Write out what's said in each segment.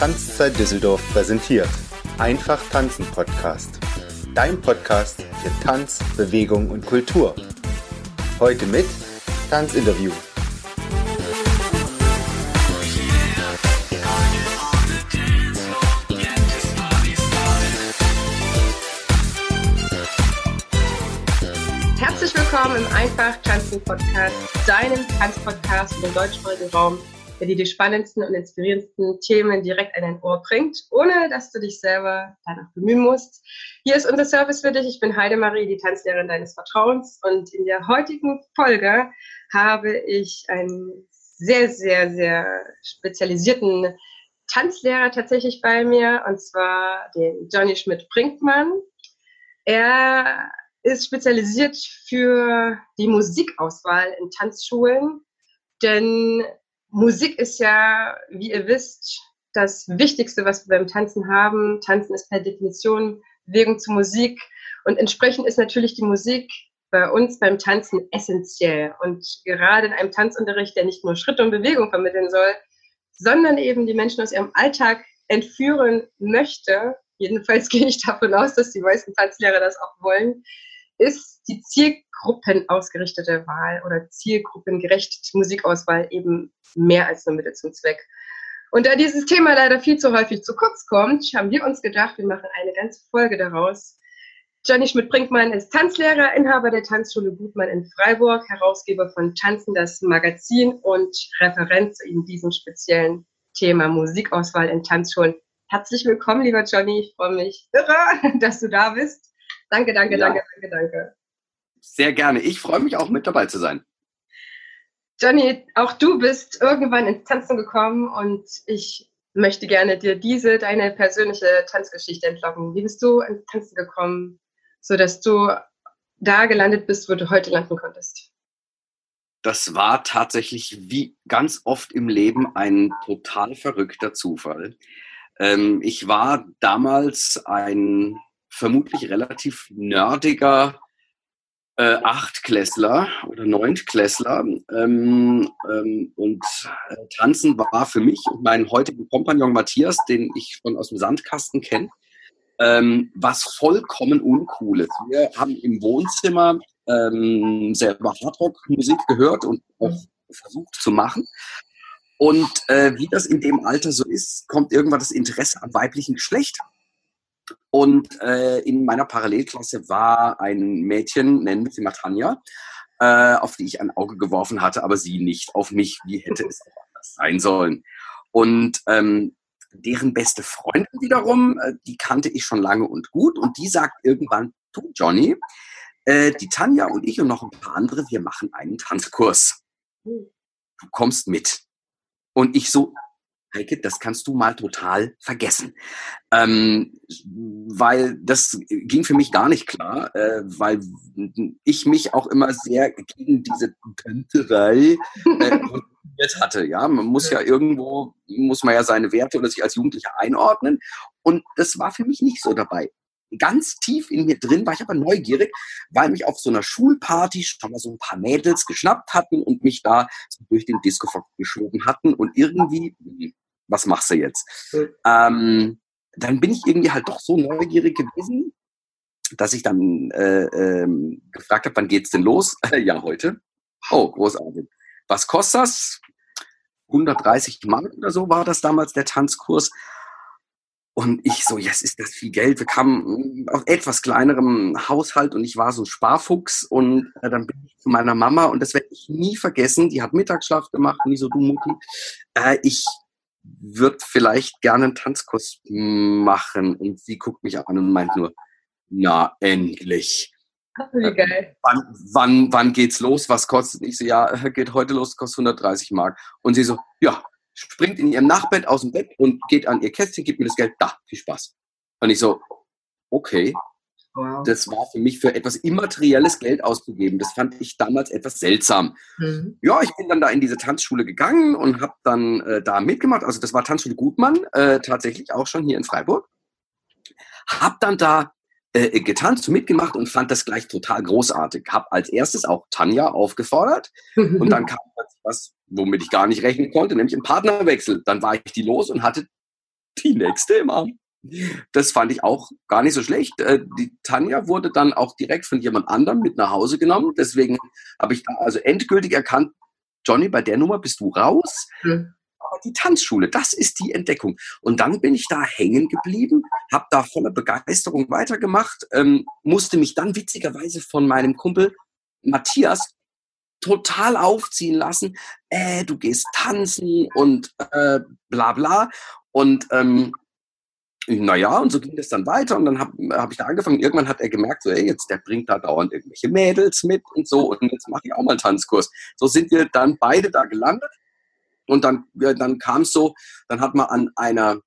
Tanzzeit Düsseldorf präsentiert. Einfach tanzen Podcast. Dein Podcast für Tanz, Bewegung und Kultur. Heute mit Tanzinterview. Herzlich willkommen im Einfach Tanzen Podcast, deinem Tanzpodcast den deutschsprachigen Raum der dir die spannendsten und inspirierendsten Themen direkt an dein Ohr bringt, ohne dass du dich selber danach bemühen musst. Hier ist unser Service für dich. Ich bin Heidemarie, die Tanzlehrerin deines Vertrauens. Und in der heutigen Folge habe ich einen sehr, sehr, sehr spezialisierten Tanzlehrer tatsächlich bei mir, und zwar den Johnny Schmidt-Brinkmann. Er ist spezialisiert für die Musikauswahl in Tanzschulen, denn Musik ist ja, wie ihr wisst, das Wichtigste, was wir beim Tanzen haben. Tanzen ist per Definition Bewegung zu Musik. Und entsprechend ist natürlich die Musik bei uns beim Tanzen essentiell. Und gerade in einem Tanzunterricht, der nicht nur Schritte und Bewegung vermitteln soll, sondern eben die Menschen aus ihrem Alltag entführen möchte, jedenfalls gehe ich davon aus, dass die meisten Tanzlehrer das auch wollen, ist die zielgruppenausgerichtete Wahl oder zielgruppengerechte Musikauswahl eben mehr als nur Mittel zum Zweck. Und da dieses Thema leider viel zu häufig zu kurz kommt, haben wir uns gedacht, wir machen eine ganze Folge daraus. Johnny Schmidt-Brinkmann ist Tanzlehrer, Inhaber der Tanzschule Gutmann in Freiburg, Herausgeber von Tanzen, das Magazin und Referent zu diesem speziellen Thema Musikauswahl in Tanzschulen. Herzlich willkommen, lieber Johnny. Ich freue mich dass du da bist. Danke, danke, ja. danke, danke, danke. Sehr gerne. Ich freue mich auch mit dabei zu sein. Johnny, auch du bist irgendwann ins Tanzen gekommen und ich möchte gerne dir diese, deine persönliche Tanzgeschichte entlocken. Wie bist du ins Tanzen gekommen, sodass du da gelandet bist, wo du heute landen konntest? Das war tatsächlich wie ganz oft im Leben ein total verrückter Zufall. Ähm, ich war damals ein vermutlich relativ nerdiger äh, Achtklässler oder Neuntklässler. Ähm, ähm, und äh, Tanzen war für mich und meinen heutigen Kompagnon Matthias, den ich schon aus dem Sandkasten kenne, ähm, was vollkommen Uncooles. Wir haben im Wohnzimmer ähm, selber Hardrock-Musik gehört und auch versucht zu machen. Und äh, wie das in dem Alter so ist, kommt irgendwann das Interesse am weiblichen Geschlecht. Und äh, in meiner Parallelklasse war ein Mädchen, nennen wir sie mal Tanja, äh, auf die ich ein Auge geworfen hatte, aber sie nicht auf mich. Wie hätte es auch anders sein sollen? Und ähm, deren beste Freundin wiederum, äh, die kannte ich schon lange und gut. Und die sagt irgendwann, du Johnny, äh, die Tanja und ich und noch ein paar andere, wir machen einen Tanzkurs. Du kommst mit. Und ich so, Heike, das kannst du mal total vergessen. Ähm, weil das ging für mich gar nicht klar, äh, weil ich mich auch immer sehr gegen diese Tänzerei äh, hatte. Ja, man muss ja irgendwo, muss man ja seine Werte oder sich als Jugendlicher einordnen. Und das war für mich nicht so dabei. Ganz tief in mir drin war ich aber neugierig, weil mich auf so einer Schulparty schon mal so ein paar Mädels geschnappt hatten und mich da durch den Disco geschoben hatten und irgendwie was machst du jetzt? Mhm. Ähm, dann bin ich irgendwie halt doch so neugierig gewesen, dass ich dann äh, ähm, gefragt habe, wann geht's denn los? ja, heute. Oh, großartig. Was kostet das? 130 Mark oder so war das damals der Tanzkurs. Und ich so, yes, ist das viel Geld. Wir kamen aus etwas kleinerem Haushalt und ich war so ein Sparfuchs. Und äh, dann bin ich zu meiner Mama und das werde ich nie vergessen. Die hat Mittagsschlaf gemacht und ich so, du Mutti, äh, ich wird vielleicht gerne einen Tanzkurs machen. Und sie guckt mich an und meint nur, na, endlich. Wie äh, geil. Wann, wann, wann geht's los? Was kostet? Ich so, ja, geht heute los, kostet 130 Mark. Und sie so, ja, springt in ihrem Nachbett aus dem Bett und geht an ihr Kästchen, gibt mir das Geld, da, viel Spaß. Und ich so, okay. Wow. Das war für mich für etwas immaterielles Geld auszugeben. Das fand ich damals etwas seltsam. Mhm. Ja, ich bin dann da in diese Tanzschule gegangen und habe dann äh, da mitgemacht. Also das war Tanzschule Gutmann, äh, tatsächlich auch schon hier in Freiburg. Hab dann da äh, getanzt, mitgemacht und fand das gleich total großartig. Hab als erstes auch Tanja aufgefordert und dann kam was, womit ich gar nicht rechnen konnte, nämlich ein Partnerwechsel. Dann war ich die los und hatte die nächste im Arm. Das fand ich auch gar nicht so schlecht. Äh, die Tanja wurde dann auch direkt von jemand anderem mit nach Hause genommen. Deswegen habe ich da also endgültig erkannt, Johnny, bei der Nummer bist du raus. Mhm. Aber die Tanzschule, das ist die Entdeckung. Und dann bin ich da hängen geblieben, habe da voller Begeisterung weitergemacht, ähm, musste mich dann witzigerweise von meinem Kumpel Matthias total aufziehen lassen. Äh, du gehst tanzen und äh, bla bla. Und ähm, naja, und so ging das dann weiter und dann habe hab ich da angefangen. Irgendwann hat er gemerkt, so, ey, jetzt der bringt da dauernd irgendwelche Mädels mit und so und jetzt mache ich auch mal einen Tanzkurs. So sind wir dann beide da gelandet und dann, ja, dann kam es so, dann hat man an einer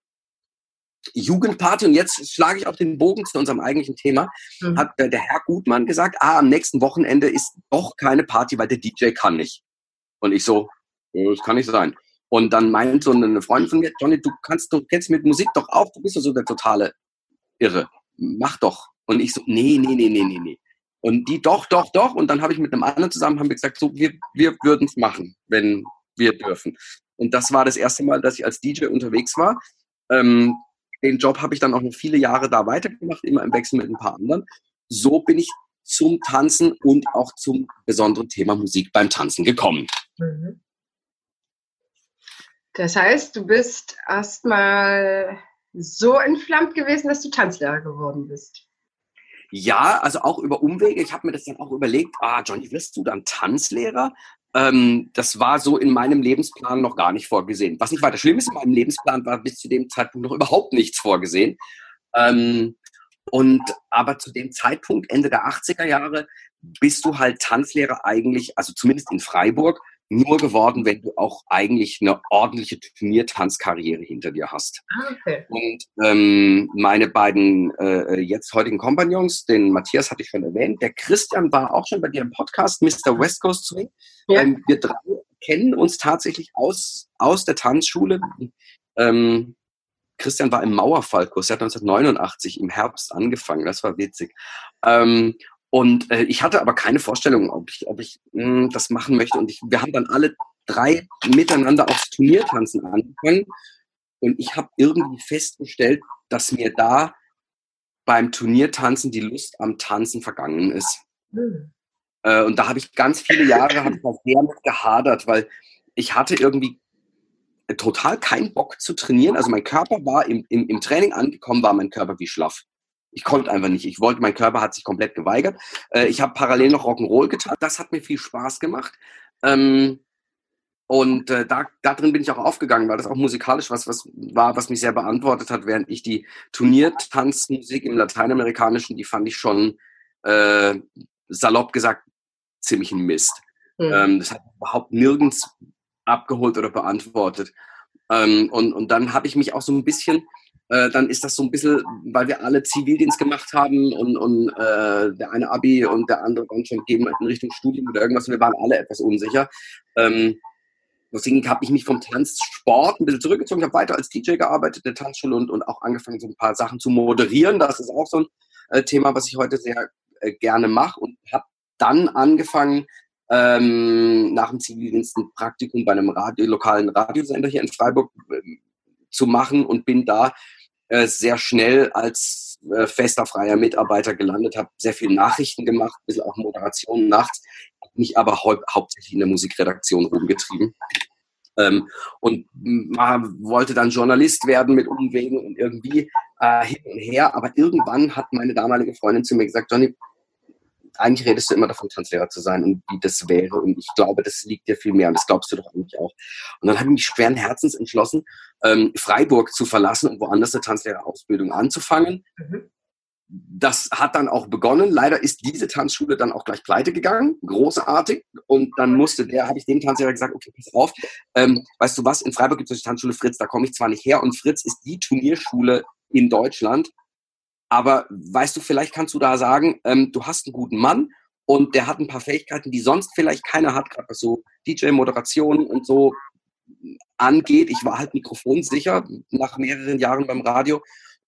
Jugendparty und jetzt schlage ich auch den Bogen zu unserem eigentlichen Thema, mhm. hat der, der Herr Gutmann gesagt, ah, am nächsten Wochenende ist doch keine Party, weil der DJ kann nicht. Und ich so, das kann nicht sein. Und dann meint so eine Freundin von mir, Johnny, du kannst, du kennst mit Musik doch auch, du bist doch so der totale Irre. Mach doch. Und ich so, nee, nee, nee, nee, nee, nee. Und die doch, doch, doch. Und dann habe ich mit einem anderen zusammen haben wir gesagt, so, wir, wir würden es machen, wenn wir dürfen. Und das war das erste Mal, dass ich als DJ unterwegs war. Ähm, den Job habe ich dann auch noch viele Jahre da weitergemacht, immer im Wechsel mit ein paar anderen. So bin ich zum Tanzen und auch zum besonderen Thema Musik beim Tanzen gekommen. Mhm. Das heißt, du bist erstmal so entflammt gewesen, dass du Tanzlehrer geworden bist. Ja, also auch über Umwege. Ich habe mir das dann auch überlegt, ah, Johnny, wirst du dann Tanzlehrer? Ähm, das war so in meinem Lebensplan noch gar nicht vorgesehen. Was nicht weiter schlimm ist, in meinem Lebensplan war bis zu dem Zeitpunkt noch überhaupt nichts vorgesehen. Ähm, und aber zu dem Zeitpunkt, Ende der 80er Jahre, bist du halt Tanzlehrer eigentlich, also zumindest in Freiburg, nur geworden, wenn du auch eigentlich eine ordentliche Turniertanzkarriere hinter dir hast. Ah, okay. Und ähm, meine beiden äh, jetzt heutigen Kompagnons, den Matthias hatte ich schon erwähnt, der Christian war auch schon bei dir im Podcast, Mr. West Coast Swing. Ja. Ähm, wir drei kennen uns tatsächlich aus, aus der Tanzschule. Ähm, Christian war im Mauerfallkurs, er hat 1989 im Herbst angefangen, das war witzig. Ähm, und äh, ich hatte aber keine Vorstellung, ob ich, ob ich mh, hm, das machen möchte. Und ich, wir haben dann alle drei miteinander aufs Turniertanzen angefangen. Und ich habe irgendwie festgestellt, dass mir da beim Turniertanzen die Lust am Tanzen vergangen ist. Mhm. Äh, und da habe ich ganz viele Jahre hab ich sehr mit gehadert, weil ich hatte irgendwie total keinen Bock zu trainieren. Also mein Körper war im, im, im Training angekommen, war mein Körper wie schlaff. Ich konnte einfach nicht. Ich wollte, mein Körper hat sich komplett geweigert. Äh, ich habe parallel noch Rock'n'Roll getan. Das hat mir viel Spaß gemacht. Ähm, und äh, da, da drin bin ich auch aufgegangen, weil das auch musikalisch was, was war, was mich sehr beantwortet hat, während ich die Turniertanzmusik im Lateinamerikanischen, die fand ich schon äh, salopp gesagt ziemlich ein Mist. Mhm. Ähm, das hat überhaupt nirgends abgeholt oder beantwortet. Ähm, und, und dann habe ich mich auch so ein bisschen äh, dann ist das so ein bisschen, weil wir alle Zivildienst gemacht haben und, und äh, der eine Abi und der andere dann schon geben in Richtung Studium oder irgendwas und wir waren alle etwas unsicher. Ähm, deswegen habe ich mich vom Tanzsport ein bisschen zurückgezogen. Ich habe weiter als DJ gearbeitet in der Tanzschule und, und auch angefangen, so ein paar Sachen zu moderieren. Das ist auch so ein äh, Thema, was ich heute sehr äh, gerne mache und habe dann angefangen, ähm, nach dem Zivildienst ein Praktikum bei einem Radio, lokalen Radiosender hier in Freiburg äh, zu machen und bin da äh, sehr schnell als äh, fester freier Mitarbeiter gelandet, habe sehr viel Nachrichten gemacht, ein bisschen auch Moderation nachts, mich aber hau hauptsächlich in der Musikredaktion rumgetrieben. Ähm, und wollte dann Journalist werden mit Umwegen und irgendwie äh, hin und her. Aber irgendwann hat meine damalige Freundin zu mir gesagt, Johnny, eigentlich redest du immer davon, Tanzlehrer zu sein und wie das wäre. Und ich glaube, das liegt dir viel mehr und das glaubst du doch eigentlich auch. Und dann habe ich mich schweren Herzens entschlossen, ähm, Freiburg zu verlassen und woanders eine Tanzlehrerausbildung anzufangen. Mhm. Das hat dann auch begonnen. Leider ist diese Tanzschule dann auch gleich pleite gegangen. Großartig. Und dann musste der, habe ich dem Tanzlehrer gesagt, okay, pass auf. Ähm, weißt du was, in Freiburg gibt es die Tanzschule Fritz, da komme ich zwar nicht her. Und Fritz ist die Turnierschule in Deutschland, aber weißt du, vielleicht kannst du da sagen, ähm, du hast einen guten Mann und der hat ein paar Fähigkeiten, die sonst vielleicht keiner hat, gerade was so DJ-Moderation und so angeht. Ich war halt mikrofonsicher nach mehreren Jahren beim Radio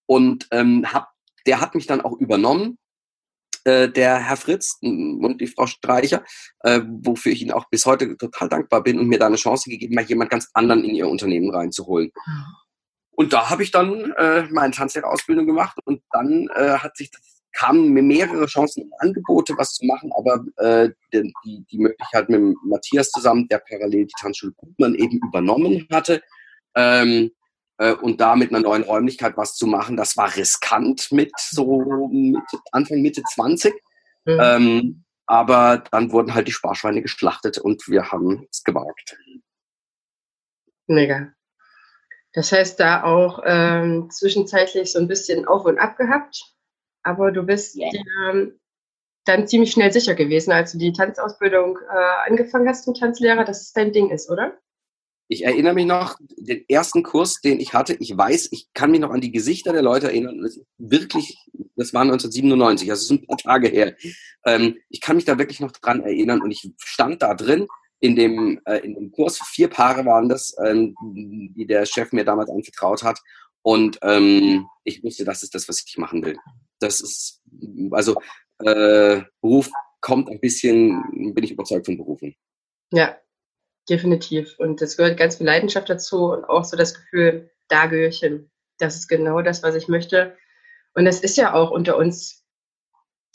und ähm, hab, der hat mich dann auch übernommen äh, der Herr Fritz und die Frau Streicher, äh, wofür ich Ihnen auch bis heute total dankbar bin und mir da eine Chance gegeben hat, jemand ganz anderen in Ihr Unternehmen reinzuholen. Und da habe ich dann äh, meine Tanzlehrerausbildung gemacht und dann äh, hat sich das kamen mir mehrere Chancen und Angebote, was zu machen, aber äh, die, die Möglichkeit mit Matthias zusammen, der parallel die Tanzschule Gutmann eben übernommen hatte, ähm, äh, und da mit einer neuen Räumlichkeit was zu machen, das war riskant mit so Mitte, Anfang, Mitte 20. Mhm. Ähm, aber dann wurden halt die Sparschweine geschlachtet und wir haben es gewagt. Mega. Das heißt, da auch ähm, zwischenzeitlich so ein bisschen auf und ab gehabt, aber du bist yeah. ähm, dann ziemlich schnell sicher gewesen, als du die Tanzausbildung äh, angefangen hast zum Tanzlehrer, dass es dein Ding ist, oder? Ich erinnere mich noch, den ersten Kurs, den ich hatte, ich weiß, ich kann mich noch an die Gesichter der Leute erinnern. Das wirklich, das war 1997, also ein paar Tage her. Ähm, ich kann mich da wirklich noch dran erinnern und ich stand da drin in dem, äh, in dem Kurs, vier Paare waren das, ähm, die der Chef mir damals anvertraut hat. Und ähm, ich wusste, das ist das, was ich machen will. Das ist, also äh, Beruf kommt ein bisschen, bin ich überzeugt von Berufen. Ja, definitiv. Und es gehört ganz viel Leidenschaft dazu und auch so das Gefühl, da gehöre ich hin. Das ist genau das, was ich möchte. Und das ist ja auch unter uns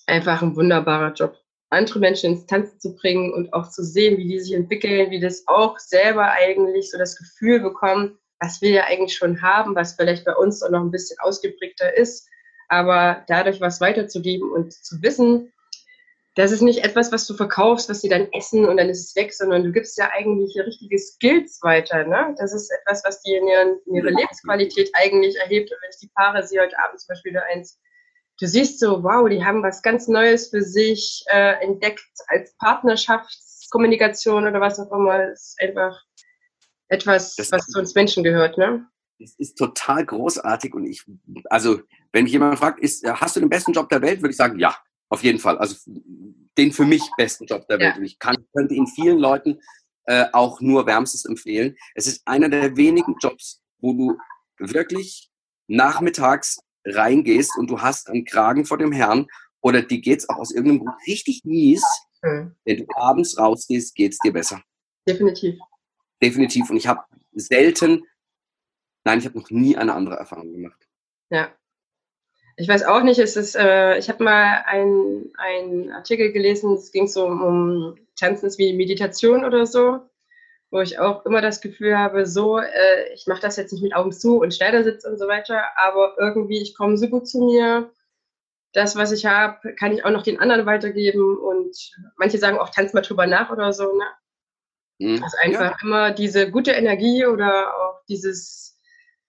einfach ein wunderbarer Job andere Menschen ins Tanzen zu bringen und auch zu sehen, wie die sich entwickeln, wie das auch selber eigentlich so das Gefühl bekommen, was wir ja eigentlich schon haben, was vielleicht bei uns auch noch ein bisschen ausgeprägter ist, aber dadurch was weiterzugeben und zu wissen, das ist nicht etwas, was du verkaufst, was sie dann essen und dann ist es weg, sondern du gibst ja eigentlich richtige Skills weiter. Ne? Das ist etwas, was die in, ihren, in ihre Lebensqualität eigentlich erhebt. Und wenn ich die Paare sehe heute Abend zum Beispiel wieder eins, du siehst so, wow, die haben was ganz Neues für sich äh, entdeckt als Partnerschaftskommunikation oder was auch immer. Das ist einfach etwas, das was zu uns Menschen gehört, ne? Das ist total großartig und ich, also, wenn mich jemand fragt, ist, hast du den besten Job der Welt, würde ich sagen, ja, auf jeden Fall. Also, den für mich besten Job der Welt. Ja. Und ich kann, könnte ihn vielen Leuten äh, auch nur wärmstens empfehlen. Es ist einer der wenigen Jobs, wo du wirklich nachmittags reingehst und du hast einen Kragen vor dem Herrn oder dir geht's auch aus irgendeinem Grund richtig mies, mhm. wenn du abends rausgehst, geht's dir besser. Definitiv. Definitiv. Und ich habe selten, nein, ich habe noch nie eine andere Erfahrung gemacht. Ja. Ich weiß auch nicht, es ist, äh, ich habe mal einen Artikel gelesen, es ging so um, um Tanzen wie Meditation oder so wo ich auch immer das Gefühl habe, so, äh, ich mache das jetzt nicht mit Augen zu und Schneidersitz und so weiter, aber irgendwie, ich komme so gut zu mir. Das, was ich habe, kann ich auch noch den anderen weitergeben. Und manche sagen auch, tanz mal drüber nach oder so. Ne? Mhm. Also einfach ja. immer diese gute Energie oder auch dieses,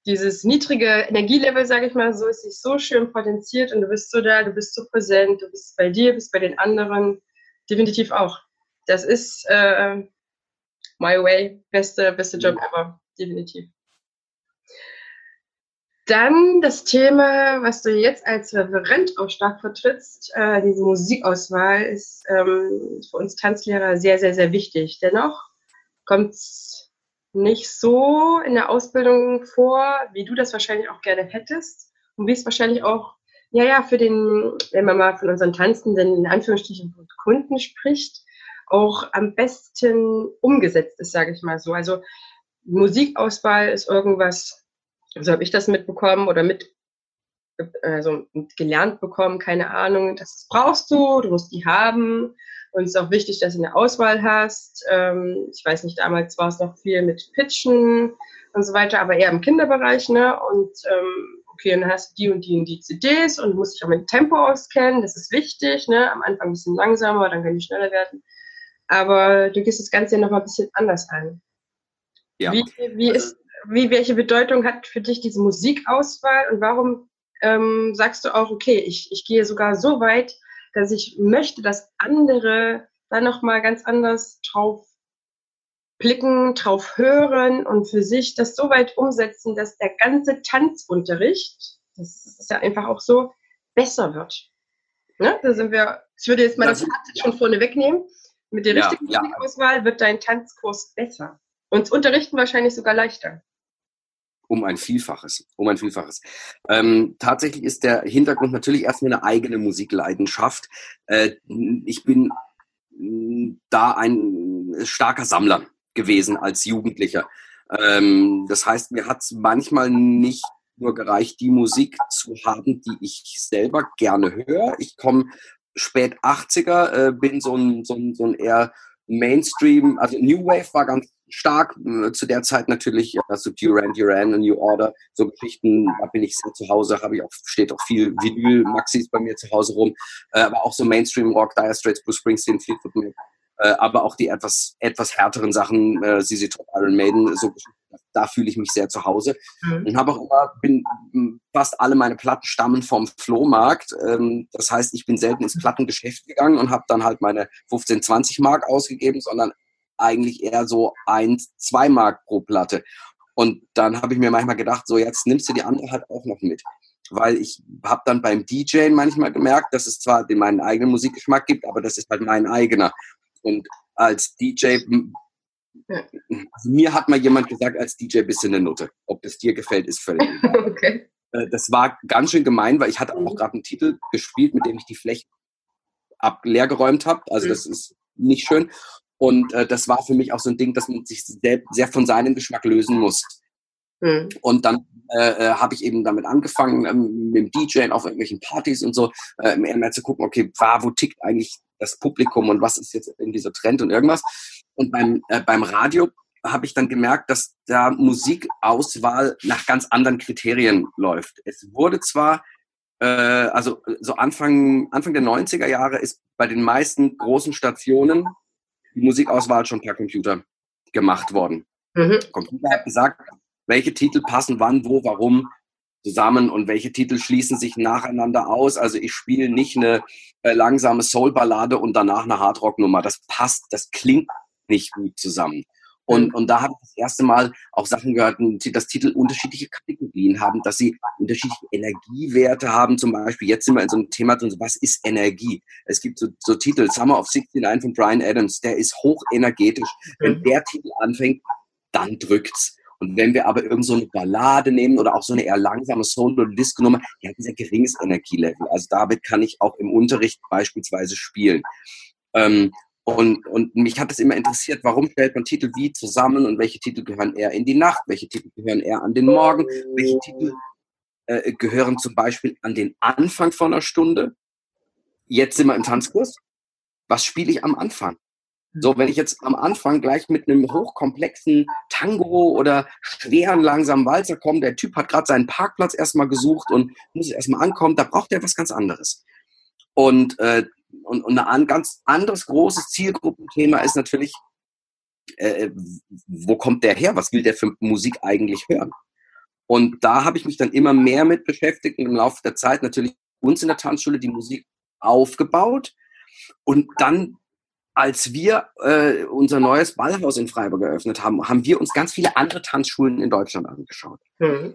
dieses niedrige Energielevel, sage ich mal, so ist sich so schön potenziert und du bist so da, du bist so präsent, du bist bei dir, bist bei den anderen. Definitiv auch. Das ist, äh, my way, beste, beste Job ever, definitiv. Dann das Thema, was du jetzt als Referent auch stark vertrittst, äh, diese Musikauswahl ist ähm, für uns Tanzlehrer sehr, sehr, sehr wichtig. Dennoch kommt es nicht so in der Ausbildung vor, wie du das wahrscheinlich auch gerne hättest und wie es wahrscheinlich auch, ja, ja, für den, wenn man mal von unseren Tanzenden in Anführungsstrichen Kunden spricht, auch am besten umgesetzt ist, sage ich mal so. Also Musikauswahl ist irgendwas, so habe ich das mitbekommen oder mit also gelernt bekommen, keine Ahnung, das brauchst du, du musst die haben. Und es ist auch wichtig, dass du eine Auswahl hast. Ähm, ich weiß nicht, damals war es noch viel mit Pitchen und so weiter, aber eher im Kinderbereich, ne? Und ähm, okay, dann hast du die und die und die CDs und musst dich auch mit Tempo auskennen, das ist wichtig, ne? Am Anfang ein bisschen langsamer, dann kann die schneller werden aber du gehst das Ganze ja noch mal ein bisschen anders an. Ja. Wie, wie, ist, wie, welche Bedeutung hat für dich diese Musikauswahl und warum ähm, sagst du auch, okay, ich, ich gehe sogar so weit, dass ich möchte, dass andere da noch mal ganz anders drauf blicken, drauf hören und für sich das so weit umsetzen, dass der ganze Tanzunterricht, das ist ja einfach auch so, besser wird. Ne? Da sind wir, ich würde jetzt mal das, das Fazit schon vorne wegnehmen. Mit der richtigen ja, Musikauswahl wird dein Tanzkurs besser. Und Unterrichten wahrscheinlich sogar leichter. Um ein Vielfaches. Um ein Vielfaches. Ähm, tatsächlich ist der Hintergrund natürlich erstmal eine eigene Musikleidenschaft. Äh, ich bin mm, da ein starker Sammler gewesen als Jugendlicher. Ähm, das heißt, mir hat es manchmal nicht nur gereicht, die Musik zu haben, die ich selber gerne höre. Ich komme spät 80er, äh, bin so ein, so, ein, so ein eher Mainstream, also New Wave war ganz stark, äh, zu der Zeit natürlich, also Duran Duran, New Order, so Geschichten, da bin ich sehr zu Hause, habe ich auch, steht auch viel Vinyl, Maxis bei mir zu Hause rum, äh, aber auch so Mainstream Rock, Dire Straits, Bruce Springsteen, Fleetwood Mac, äh, aber auch die etwas, etwas härteren Sachen, äh, sie Top, Iron Maiden, so da fühle ich mich sehr zu Hause. Mhm. Und habe auch immer, bin, fast alle meine Platten stammen vom Flohmarkt. Ähm, das heißt, ich bin selten ins Plattengeschäft gegangen und habe dann halt meine 15, 20 Mark ausgegeben, sondern eigentlich eher so ein, zwei Mark pro Platte. Und dann habe ich mir manchmal gedacht, so jetzt nimmst du die andere halt auch noch mit. Weil ich habe dann beim DJ manchmal gemerkt, dass es zwar den meinen eigenen Musikgeschmack gibt, aber das ist halt mein eigener. Und als DJ, also mir hat mal jemand gesagt, als DJ bist du eine Nutte. Ob das dir gefällt, ist völlig egal. okay. Äh, das war ganz schön gemein, weil ich hatte auch mhm. gerade einen Titel gespielt, mit dem ich die Fläche ab leer geräumt habe. Also mhm. das ist nicht schön. Und äh, das war für mich auch so ein Ding, dass man sich sehr, sehr von seinem Geschmack lösen muss. Mhm. Und dann äh, äh habe ich eben damit angefangen, ähm, mit dem DJ auf irgendwelchen Partys und so, äh, mehr, zu gucken, okay, war, wo tickt eigentlich das Publikum und was ist jetzt in dieser Trend und irgendwas. Und beim, äh, beim Radio habe ich dann gemerkt, dass da Musikauswahl nach ganz anderen Kriterien läuft. Es wurde zwar, äh, also so Anfang, Anfang der 90er Jahre ist bei den meisten großen Stationen die Musikauswahl schon per Computer gemacht worden. Mhm. Computer hat gesagt, welche Titel passen wann, wo, warum zusammen und welche Titel schließen sich nacheinander aus. Also ich spiele nicht eine äh, langsame Soul-Ballade und danach eine Hardrock-Nummer. Das passt, das klingt nicht gut zusammen. Und, mhm. und da habe ich das erste Mal auch Sachen gehört, dass Titel unterschiedliche Kategorien haben, dass sie unterschiedliche Energiewerte haben. Zum Beispiel, jetzt sind wir in so einem Thema drin, was ist Energie? Es gibt so, so Titel, Summer of 69 von Brian Adams, der ist hochenergetisch. Wenn mhm. der Titel anfängt, dann drückt's. Und wenn wir aber irgend so eine Ballade nehmen oder auch so eine eher langsame Soul- oder Disco-Nummer, die hat ein sehr geringes Energielevel. Also damit kann ich auch im Unterricht beispielsweise spielen. Ähm, und, und mich hat es immer interessiert, warum stellt man Titel wie zusammen und welche Titel gehören eher in die Nacht, welche Titel gehören eher an den Morgen, welche Titel äh, gehören zum Beispiel an den Anfang von einer Stunde. Jetzt sind wir im Tanzkurs. Was spiele ich am Anfang? So, wenn ich jetzt am Anfang gleich mit einem hochkomplexen Tango oder schweren, langsamen Walzer komme, der Typ hat gerade seinen Parkplatz erstmal gesucht und muss erstmal ankommen, da braucht er was ganz anderes. Und, äh, und, und ein ganz anderes großes Zielgruppenthema ist natürlich, äh, wo kommt der her? Was will der für Musik eigentlich hören? Und da habe ich mich dann immer mehr mit beschäftigt und im Laufe der Zeit natürlich uns in der Tanzschule die Musik aufgebaut und dann als wir äh, unser neues Ballhaus in Freiburg eröffnet haben, haben wir uns ganz viele andere Tanzschulen in Deutschland angeschaut. Mhm.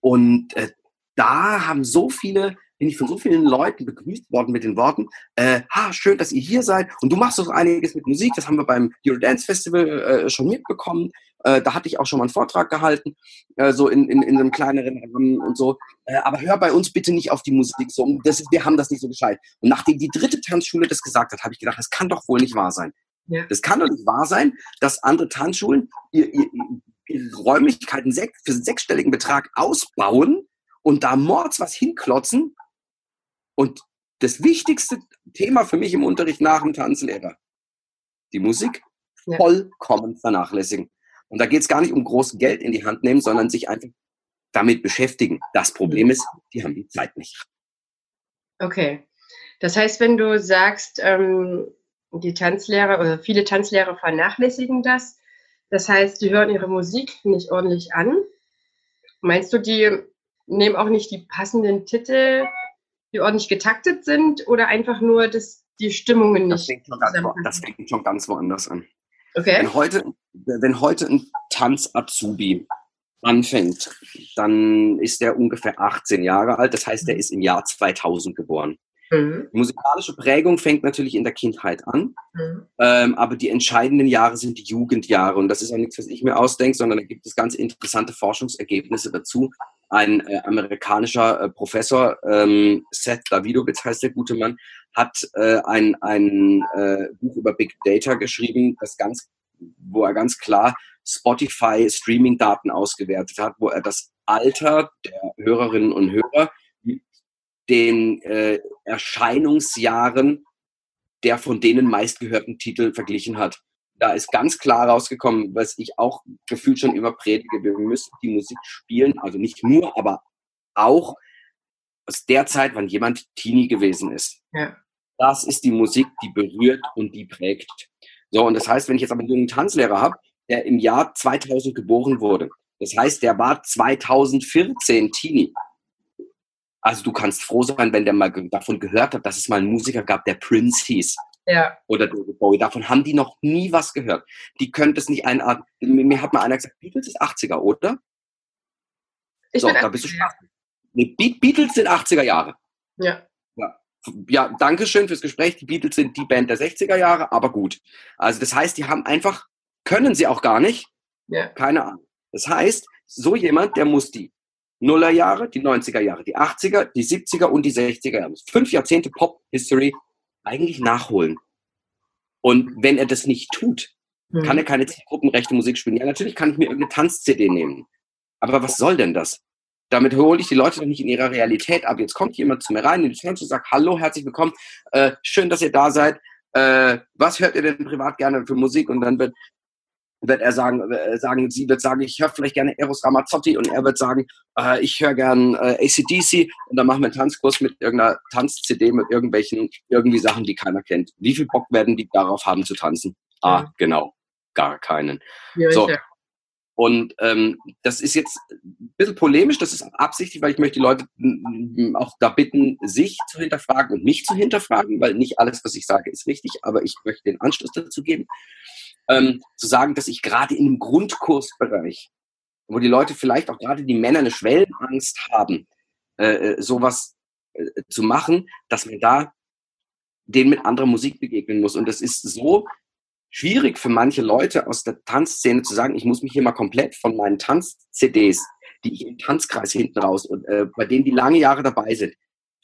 Und äh, da haben so viele, bin ich von so vielen Leuten begrüßt worden mit den Worten, äh, ha, schön, dass ihr hier seid und du machst doch einiges mit Musik, das haben wir beim Eurodance Festival äh, schon mitbekommen. Äh, da hatte ich auch schon mal einen Vortrag gehalten, äh, so in, in, in einem kleineren Rahmen und so. Äh, aber hör bei uns bitte nicht auf die Musik so. Das ist, wir haben das nicht so gescheit. Und nachdem die dritte Tanzschule das gesagt hat, habe ich gedacht, das kann doch wohl nicht wahr sein. Ja. Das kann doch nicht wahr sein, dass andere Tanzschulen ihr, ihr, ihre Räumlichkeiten für einen sechsstelligen Betrag ausbauen und da mords was hinklotzen. Und das wichtigste Thema für mich im Unterricht nach dem Tanzlehrer, die Musik, vollkommen vernachlässigen. Und da geht es gar nicht um groß Geld in die Hand nehmen, sondern sich einfach damit beschäftigen. Das Problem ist, die haben die Zeit nicht. Okay. Das heißt, wenn du sagst, ähm, die Tanzlehrer oder viele Tanzlehrer vernachlässigen das, das heißt, die hören ihre Musik nicht ordentlich an. Meinst du, die nehmen auch nicht die passenden Titel, die ordentlich getaktet sind oder einfach nur, dass die Stimmungen nicht. Das fängt schon ganz, das fängt schon ganz woanders an. Okay. Wenn heute, wenn heute ein Tanz-Azubi anfängt, dann ist der ungefähr 18 Jahre alt. Das heißt, er ist im Jahr 2000 geboren. Mhm. Die musikalische Prägung fängt natürlich in der Kindheit an, mhm. ähm, aber die entscheidenden Jahre sind die Jugendjahre. Und das ist auch nichts, was ich mir ausdenke, sondern da gibt es ganz interessante Forschungsergebnisse dazu. Ein äh, amerikanischer äh, Professor, ähm, Seth Davidowitz heißt der gute Mann, hat äh, ein, ein äh, Buch über Big Data geschrieben, das ganz wo er ganz klar Spotify Streaming-Daten ausgewertet hat, wo er das Alter der Hörerinnen und Hörer den äh, Erscheinungsjahren der von denen meistgehörten Titel verglichen hat. Da ist ganz klar rausgekommen, was ich auch gefühlt schon immer predige. Wir müssen die Musik spielen, also nicht nur, aber auch aus der Zeit, wann jemand Teenie gewesen ist. Ja. Das ist die Musik, die berührt und die prägt. So, und das heißt, wenn ich jetzt aber einen jungen Tanzlehrer habe, der im Jahr 2000 geboren wurde, das heißt, der war 2014 Teenie. Also du kannst froh sein, wenn der mal davon gehört hat, dass es mal einen Musiker gab, der Prince hieß. Ja. Oder David Bowie. Davon haben die noch nie was gehört. Die können das nicht einatmen. Mir hat mal einer gesagt, Beatles ist 80er, oder? Ich so, da bist du ja. Nee, Beatles sind 80er Jahre. Ja. ja. Ja, danke schön fürs Gespräch. Die Beatles sind die Band der 60er Jahre, aber gut. Also das heißt, die haben einfach, können sie auch gar nicht. Ja. Keine Ahnung. Das heißt, so jemand, der muss die Nullerjahre, die 90er Jahre, die 80er, die 70er und die 60er Jahre. Fünf Jahrzehnte Pop-History eigentlich nachholen. Und wenn er das nicht tut, mhm. kann er keine zielgruppenrechte Musik spielen. Ja, natürlich kann ich mir irgendeine Tanz-CD nehmen. Aber was soll denn das? Damit hole ich die Leute doch nicht in ihrer Realität ab. Jetzt kommt jemand zu mir rein in die Tanz und sagt, hallo, herzlich willkommen, äh, schön, dass ihr da seid. Äh, was hört ihr denn privat gerne für Musik? Und dann wird, wird er sagen, äh, sagen, sie wird sagen, ich höre vielleicht gerne Eros Ramazzotti und er wird sagen, äh, ich höre gern äh, ACDC und dann machen wir einen Tanzkurs mit irgendeiner Tanz-CD mit irgendwelchen, irgendwie Sachen, die keiner kennt. Wie viel Bock werden die darauf haben zu tanzen? Ah, genau, gar keinen. Ja, so. Und ähm, das ist jetzt ein bisschen polemisch, das ist absichtlich, weil ich möchte die Leute auch da bitten, sich zu hinterfragen und mich zu hinterfragen, weil nicht alles, was ich sage, ist richtig, aber ich möchte den Anschluss dazu geben, ähm, zu sagen, dass ich gerade in einem Grundkursbereich, wo die Leute vielleicht auch gerade die Männer eine Schwellenangst haben, äh, äh sowas äh, zu machen, dass man da denen mit anderer Musik begegnen muss. Und das ist so schwierig für manche Leute aus der Tanzszene zu sagen, ich muss mich hier mal komplett von meinen Tanz-CDs, die ich im Tanzkreis hinten raus und äh, bei denen die lange Jahre dabei sind,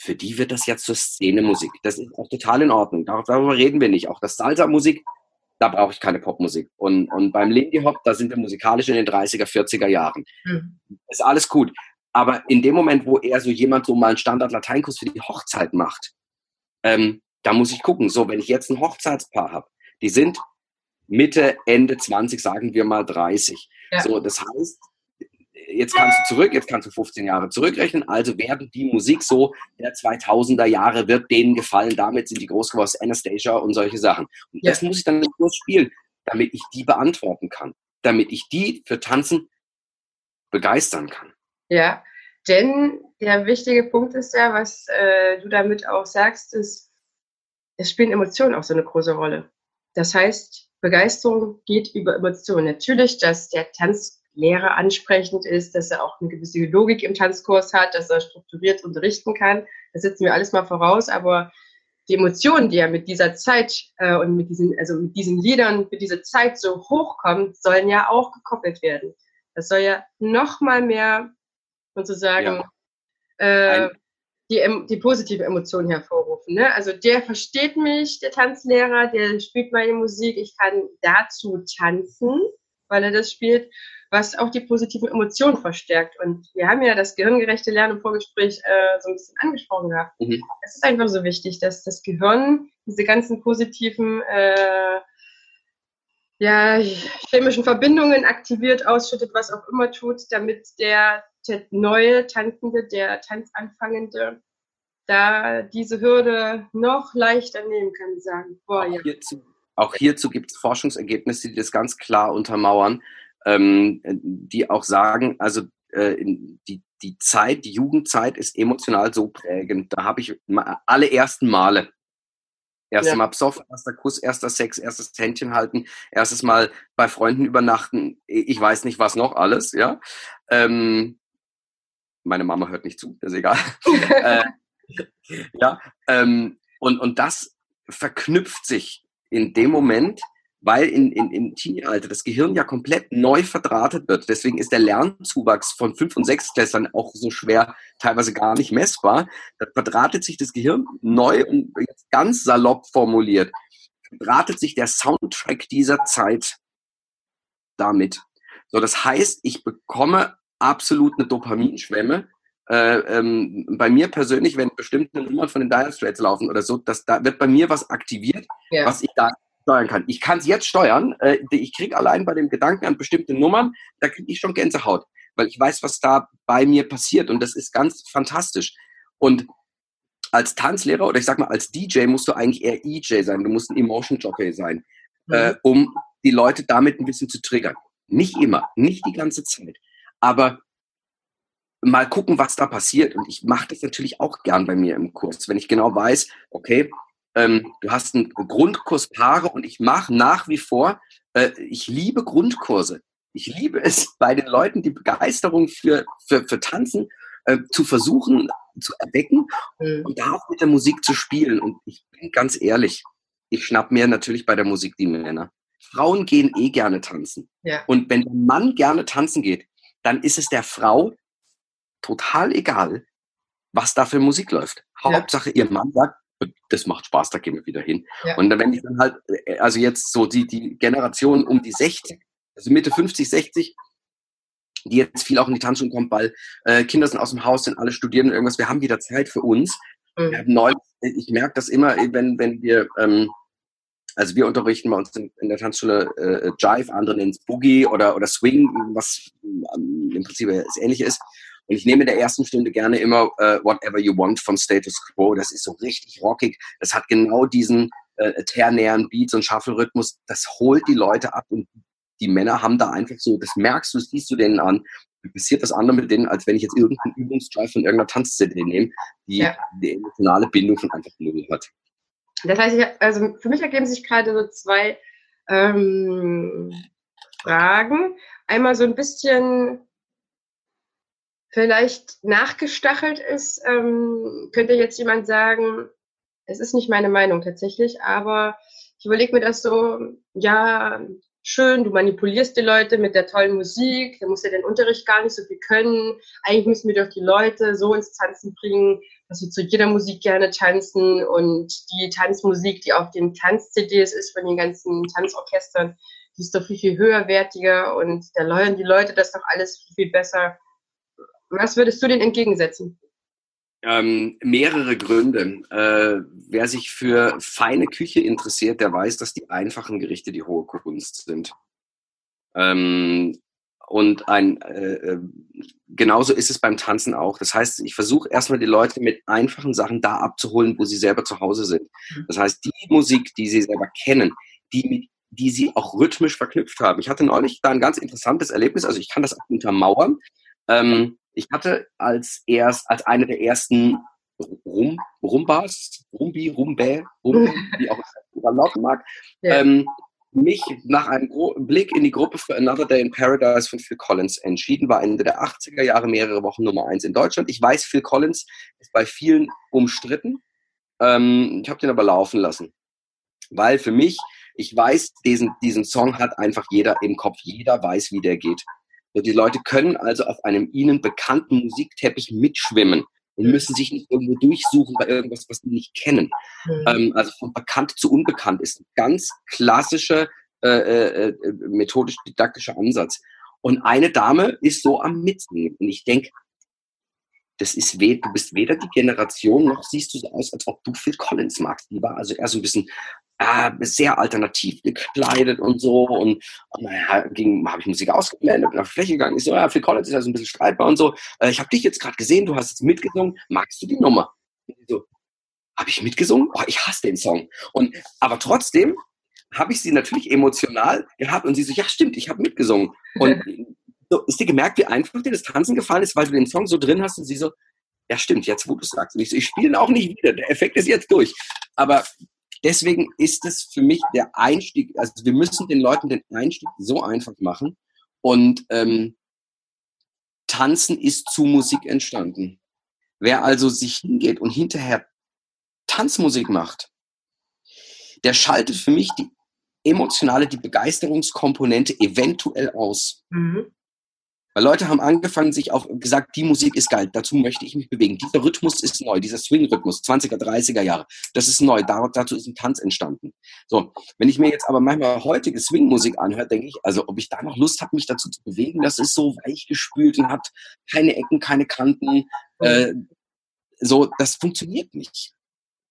für die wird das jetzt zur Szene-Musik. Das ist auch total in Ordnung. Darüber reden wir nicht. Auch das Salsa-Musik, da brauche ich keine Popmusik. Und, und beim Lindy Hop, da sind wir musikalisch in den 30er, 40er Jahren. Mhm. Ist alles gut. Aber in dem Moment, wo er so jemand so mal einen Standard-Lateinkurs für die Hochzeit macht, ähm, da muss ich gucken. So, wenn ich jetzt ein Hochzeitspaar habe, die sind Mitte, Ende 20, sagen wir mal 30. Ja. So, das heißt, jetzt kannst du zurück, jetzt kannst du 15 Jahre zurückrechnen, also werden die Musik so der 2000er Jahre wird denen gefallen, damit sind die groß geworden, Anastasia und solche Sachen. Und das muss ich dann im Kurs spielen, damit ich die beantworten kann, damit ich die für Tanzen begeistern kann. Ja, denn der wichtige Punkt ist ja, was äh, du damit auch sagst, ist, es spielen Emotionen auch so eine große Rolle. Das heißt, Begeisterung geht über Emotionen. Natürlich, dass der Tanzlehrer ansprechend ist, dass er auch eine gewisse Logik im Tanzkurs hat, dass er strukturiert unterrichten kann. Das setzen wir alles mal voraus, aber die Emotionen, die ja mit dieser Zeit äh, und mit diesen, also mit diesen Liedern für diese Zeit so hochkommen, sollen ja auch gekoppelt werden. Das soll ja noch mal mehr sozusagen ja. äh, die, die positive Emotion hervorrufen. Ne? Also der versteht mich, der Tanzlehrer, der spielt meine Musik, ich kann dazu tanzen, weil er das spielt, was auch die positiven Emotionen verstärkt. Und wir haben ja das gehirngerechte Lernen im Vorgespräch äh, so ein bisschen angesprochen gehabt. Mhm. Es ist einfach so wichtig, dass das Gehirn diese ganzen positiven äh, ja, chemischen Verbindungen aktiviert, ausschüttet, was auch immer tut, damit der der neue Tanzende, der Tanzanfangende, da diese Hürde noch leichter nehmen kann, sagen, boah, ja. Hierzu, auch hierzu gibt es Forschungsergebnisse, die das ganz klar untermauern, ähm, die auch sagen, also äh, die, die Zeit, die Jugendzeit ist emotional so prägend. Da habe ich alle ersten Male Erste ja. Mal besoffen, erster Kuss, erster Sex, erstes Händchen halten, erstes Mal bei Freunden übernachten, ich weiß nicht was noch alles, ja. Ähm, meine Mama hört nicht zu, ist egal. äh, ja, ähm, und, und das verknüpft sich in dem Moment, weil in, in, im Teenie-Alter das Gehirn ja komplett neu verdrahtet wird. Deswegen ist der Lernzuwachs von Fünf- und Sechstklässlern auch so schwer, teilweise gar nicht messbar. Da verdrahtet sich das Gehirn neu und ganz salopp formuliert, verdrahtet sich der Soundtrack dieser Zeit damit. So, das heißt, ich bekomme absolut eine Dopaminschwemme. Äh, ähm, bei mir persönlich, wenn bestimmte Nummern von den Dire Straits laufen oder so, das, da wird bei mir was aktiviert, ja. was ich da steuern kann. Ich kann es jetzt steuern. Äh, ich kriege allein bei dem Gedanken an bestimmte Nummern, da kriege ich schon Gänsehaut, weil ich weiß, was da bei mir passiert und das ist ganz fantastisch. Und als Tanzlehrer oder ich sag mal als DJ musst du eigentlich eher EJ sein. Du musst ein Emotion Jockey sein, mhm. äh, um die Leute damit ein bisschen zu triggern. Nicht immer, nicht die ganze Zeit, aber mal gucken, was da passiert. Und ich mache das natürlich auch gern bei mir im Kurs, wenn ich genau weiß, okay, ähm, du hast einen Grundkurs Paare und ich mache nach wie vor, äh, ich liebe Grundkurse. Ich liebe es, bei den Leuten die Begeisterung für, für, für Tanzen äh, zu versuchen zu erwecken mhm. und da auch mit der Musik zu spielen. Und ich bin ganz ehrlich, ich schnapp mir natürlich bei der Musik die Männer. Frauen gehen eh gerne tanzen. Ja. Und wenn der Mann gerne tanzen geht, dann ist es der Frau total egal, was da für Musik läuft. Hauptsache, ihr Mann sagt, das macht Spaß, da gehen wir wieder hin. Ja. Und wenn ich dann halt, äh, also jetzt so die, die Generation um die 60, also Mitte 50, 60, die jetzt viel auch in die Tanzschule kommt, weil äh, Kinder sind aus dem Haus, sind alle studieren irgendwas. Wir haben wieder Zeit für uns. Mhm. Wir haben neu, ich merke das immer, wenn, wenn wir, ähm, also wir unterrichten bei uns in, in der Tanzschule äh, Jive, andere nennen es Boogie oder, oder Swing, was ähm, im Prinzip das Ähnliche ist. Und ich nehme in der ersten Stunde gerne immer äh, Whatever You Want von Status Quo. Das ist so richtig rockig. Das hat genau diesen äh, ternären Beats und Shuffle-Rhythmus. Das holt die Leute ab und die Männer haben da einfach so, das merkst du, das siehst du denen an, passiert das andere mit denen, als wenn ich jetzt irgendeinen Übungsdrive von irgendeiner Tanz-CD nehme, die ja. die emotionale Bindung von einfach null hat. Das heißt, ich, also für mich ergeben sich gerade so zwei ähm, Fragen. Einmal so ein bisschen vielleicht nachgestachelt ist, ähm, könnte jetzt jemand sagen, es ist nicht meine Meinung tatsächlich, aber ich überlege mir das so, ja, schön, du manipulierst die Leute mit der tollen Musik, da muss ja den Unterricht gar nicht so viel können. Eigentlich müssen wir doch die Leute so ins Tanzen bringen, dass sie zu jeder Musik gerne tanzen und die Tanzmusik, die auf den Tanz-CDs ist von den ganzen Tanzorchestern, die ist doch viel, viel höherwertiger und da lernen die Leute das doch alles viel, viel besser. Was würdest du denn entgegensetzen? Ähm, mehrere Gründe. Äh, wer sich für feine Küche interessiert, der weiß, dass die einfachen Gerichte die hohe Kunst sind. Ähm, und ein, äh, äh, genauso ist es beim Tanzen auch. Das heißt, ich versuche erstmal die Leute mit einfachen Sachen da abzuholen, wo sie selber zu Hause sind. Mhm. Das heißt, die Musik, die sie selber kennen, die mit die sie auch rhythmisch verknüpft haben. Ich hatte neulich da ein ganz interessantes Erlebnis, also ich kann das auch untermauern. Ähm, ich hatte als erst, als eine der ersten Rum, Rumbas, Rumbi, Rumbe, Rumbe, wie auch immer lauten mag, ja. ähm, mich nach einem Gro Blick in die Gruppe für Another Day in Paradise von Phil Collins entschieden, war Ende der 80er Jahre mehrere Wochen Nummer eins in Deutschland. Ich weiß, Phil Collins ist bei vielen umstritten. Ähm, ich habe den aber laufen lassen. Weil für mich, ich weiß, diesen, diesen Song hat einfach jeder im Kopf. Jeder weiß, wie der geht. Die Leute können also auf einem ihnen bekannten Musikteppich mitschwimmen und müssen sich nicht irgendwo durchsuchen bei irgendwas, was sie nicht kennen. Mhm. Ähm, also von bekannt zu unbekannt ist ein ganz klassischer äh, äh, äh, methodisch-didaktischer Ansatz. Und eine Dame ist so am Mitsingen. Und ich denke, das ist weh, du bist weder die Generation, noch siehst du so aus, als ob du Phil Collins magst. Die war also eher so ein bisschen äh, sehr alternativ gekleidet und so. Und, und naja, habe ich Musik ausgeblendet, bin auf die Fläche gegangen. Ich so, ja, Phil Collins ist ja so ein bisschen streitbar und so. Äh, ich habe dich jetzt gerade gesehen, du hast jetzt mitgesungen. Magst du die Nummer? so, habe ich mitgesungen? Oh, ich hasse den Song. Und aber trotzdem habe ich sie natürlich emotional gehabt und sie so, ja stimmt, ich habe mitgesungen. Und so, ist dir gemerkt, wie einfach dir das Tanzen gefallen ist, weil du den Song so drin hast und sie so, ja stimmt, jetzt wo du sagst. Und ich so, ich spiele ihn auch nicht wieder, der Effekt ist jetzt durch. Aber deswegen ist es für mich der Einstieg, also wir müssen den Leuten den Einstieg so einfach machen. Und ähm, Tanzen ist zu Musik entstanden. Wer also sich hingeht und hinterher Tanzmusik macht, der schaltet für mich die emotionale, die Begeisterungskomponente eventuell aus. Mhm. Weil Leute haben angefangen, sich auch gesagt, die Musik ist geil, dazu möchte ich mich bewegen. Dieser Rhythmus ist neu, dieser Swing-Rhythmus, 20er, 30er Jahre, das ist neu, dazu ist ein Tanz entstanden. So, wenn ich mir jetzt aber manchmal heutige Swing-Musik anhöre, denke ich, also ob ich da noch Lust habe, mich dazu zu bewegen, das ist so weich gespült und hat keine Ecken, keine Kanten. Äh, so, das funktioniert nicht.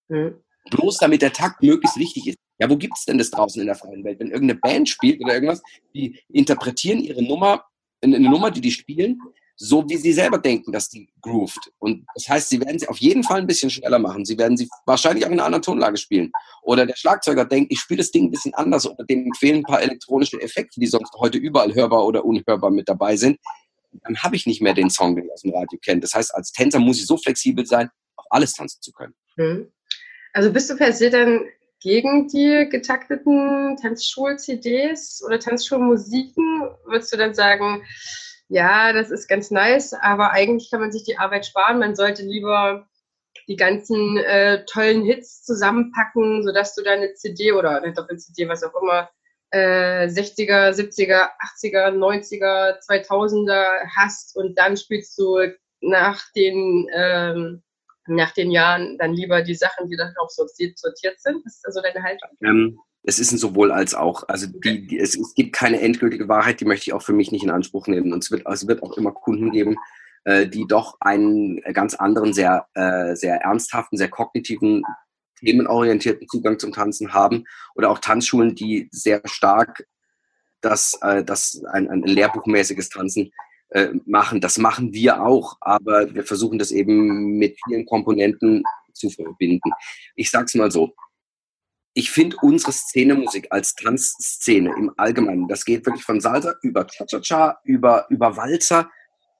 Mhm. Bloß damit der Takt möglichst richtig ist. Ja, wo gibt es denn das draußen in der freien Welt? Wenn irgendeine Band spielt oder irgendwas, die interpretieren ihre Nummer eine Nummer, die die spielen, so wie sie selber denken, dass die grooved. Und das heißt, sie werden sie auf jeden Fall ein bisschen schneller machen. Sie werden sie wahrscheinlich auch in einer anderen Tonlage spielen. Oder der Schlagzeuger denkt, ich spiele das Ding ein bisschen anders oder dem fehlen ein paar elektronische Effekte, die sonst heute überall hörbar oder unhörbar mit dabei sind. Dann habe ich nicht mehr den Song, den ich aus dem Radio kenne. Das heißt, als Tänzer muss ich so flexibel sein, auf alles tanzen zu können. Mhm. Also bist du per se dann gegen die getakteten Tanzschul-CDs oder Tanzschulmusiken? Würdest du dann sagen, ja, das ist ganz nice, aber eigentlich kann man sich die Arbeit sparen. Man sollte lieber die ganzen äh, tollen Hits zusammenpacken, sodass du deine CD oder eine CD, was auch immer, äh, 60er, 70er, 80er, 90er, 2000er hast und dann spielst du nach den ähm, nach den Jahren dann lieber die Sachen, die dann auch sortiert, sortiert sind? Ist das so deine Haltung? Ähm, es ist ein sowohl als auch. Also die, die, es, es, gibt keine endgültige Wahrheit, die möchte ich auch für mich nicht in Anspruch nehmen. Und es wird, also es wird auch immer Kunden geben, äh, die doch einen ganz anderen, sehr, äh, sehr ernsthaften, sehr kognitiven, themenorientierten Zugang zum Tanzen haben. Oder auch Tanzschulen, die sehr stark das, äh, das ein, ein lehrbuchmäßiges Tanzen äh, machen. Das machen wir auch, aber wir versuchen das eben mit vielen Komponenten zu verbinden. Ich sag's mal so. Ich finde unsere Szene-Musik als Tanzszene im Allgemeinen, das geht wirklich von Salsa über Cha-Cha-Cha, über, über Walzer.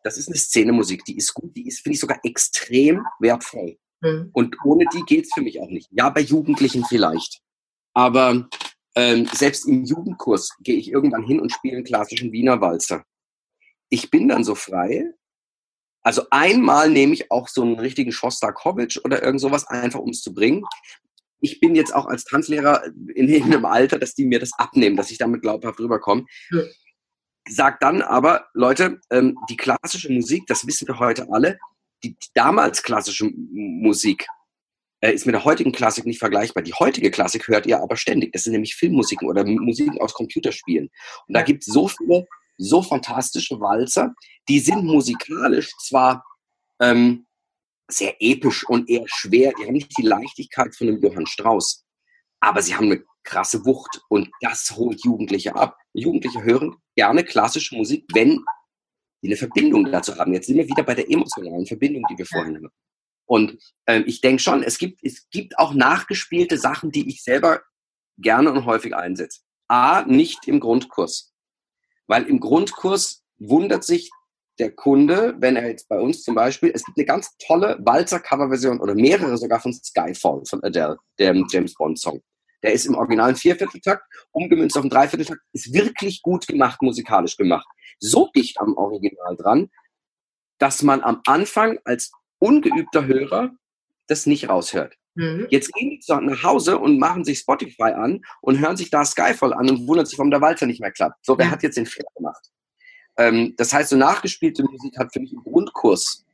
Das ist eine Szene-Musik, die ist gut, die ist, finde ich, sogar extrem wertvoll. Mhm. Und ohne die geht's für mich auch nicht. Ja, bei Jugendlichen vielleicht. Aber ähm, selbst im Jugendkurs gehe ich irgendwann hin und spiele einen klassischen Wiener Walzer ich bin dann so frei. Also einmal nehme ich auch so einen richtigen Shostakovich oder irgend sowas einfach, um es zu bringen. Ich bin jetzt auch als Tanzlehrer in, in einem Alter, dass die mir das abnehmen, dass ich damit glaubhaft rüberkomme. Ja. Sag dann aber, Leute, ähm, die klassische Musik, das wissen wir heute alle, die, die damals klassische Musik äh, ist mit der heutigen Klassik nicht vergleichbar. Die heutige Klassik hört ihr aber ständig. Das sind nämlich Filmmusiken oder Musiken aus Computerspielen. Und da gibt es so viele so fantastische Walzer. Die sind musikalisch zwar ähm, sehr episch und eher schwer, die haben nicht die Leichtigkeit von einem Johann Strauss, aber sie haben eine krasse Wucht und das holt Jugendliche ab. Jugendliche hören gerne klassische Musik, wenn die eine Verbindung dazu haben. Jetzt sind wir wieder bei der emotionalen Verbindung, die wir vorhin hatten. Und ähm, ich denke schon, es gibt, es gibt auch nachgespielte Sachen, die ich selber gerne und häufig einsetze. A, nicht im Grundkurs. Weil im Grundkurs wundert sich der Kunde, wenn er jetzt bei uns zum Beispiel, es gibt eine ganz tolle Walzer-Cover-Version oder mehrere sogar von Skyfall von Adele, dem James Bond-Song. Der ist im originalen Viervierteltakt, umgemünzt auf den Dreivierteltakt, ist wirklich gut gemacht, musikalisch gemacht. So dicht am Original dran, dass man am Anfang als ungeübter Hörer das nicht raushört. Mhm. Jetzt gehen die nach Hause und machen sich Spotify an und hören sich da Skyfall an und wundern sich, warum der Walzer nicht mehr klappt. So, wer hat jetzt den Fehler gemacht? Ähm, das heißt, so nachgespielte Musik hat für mich im Grundkurs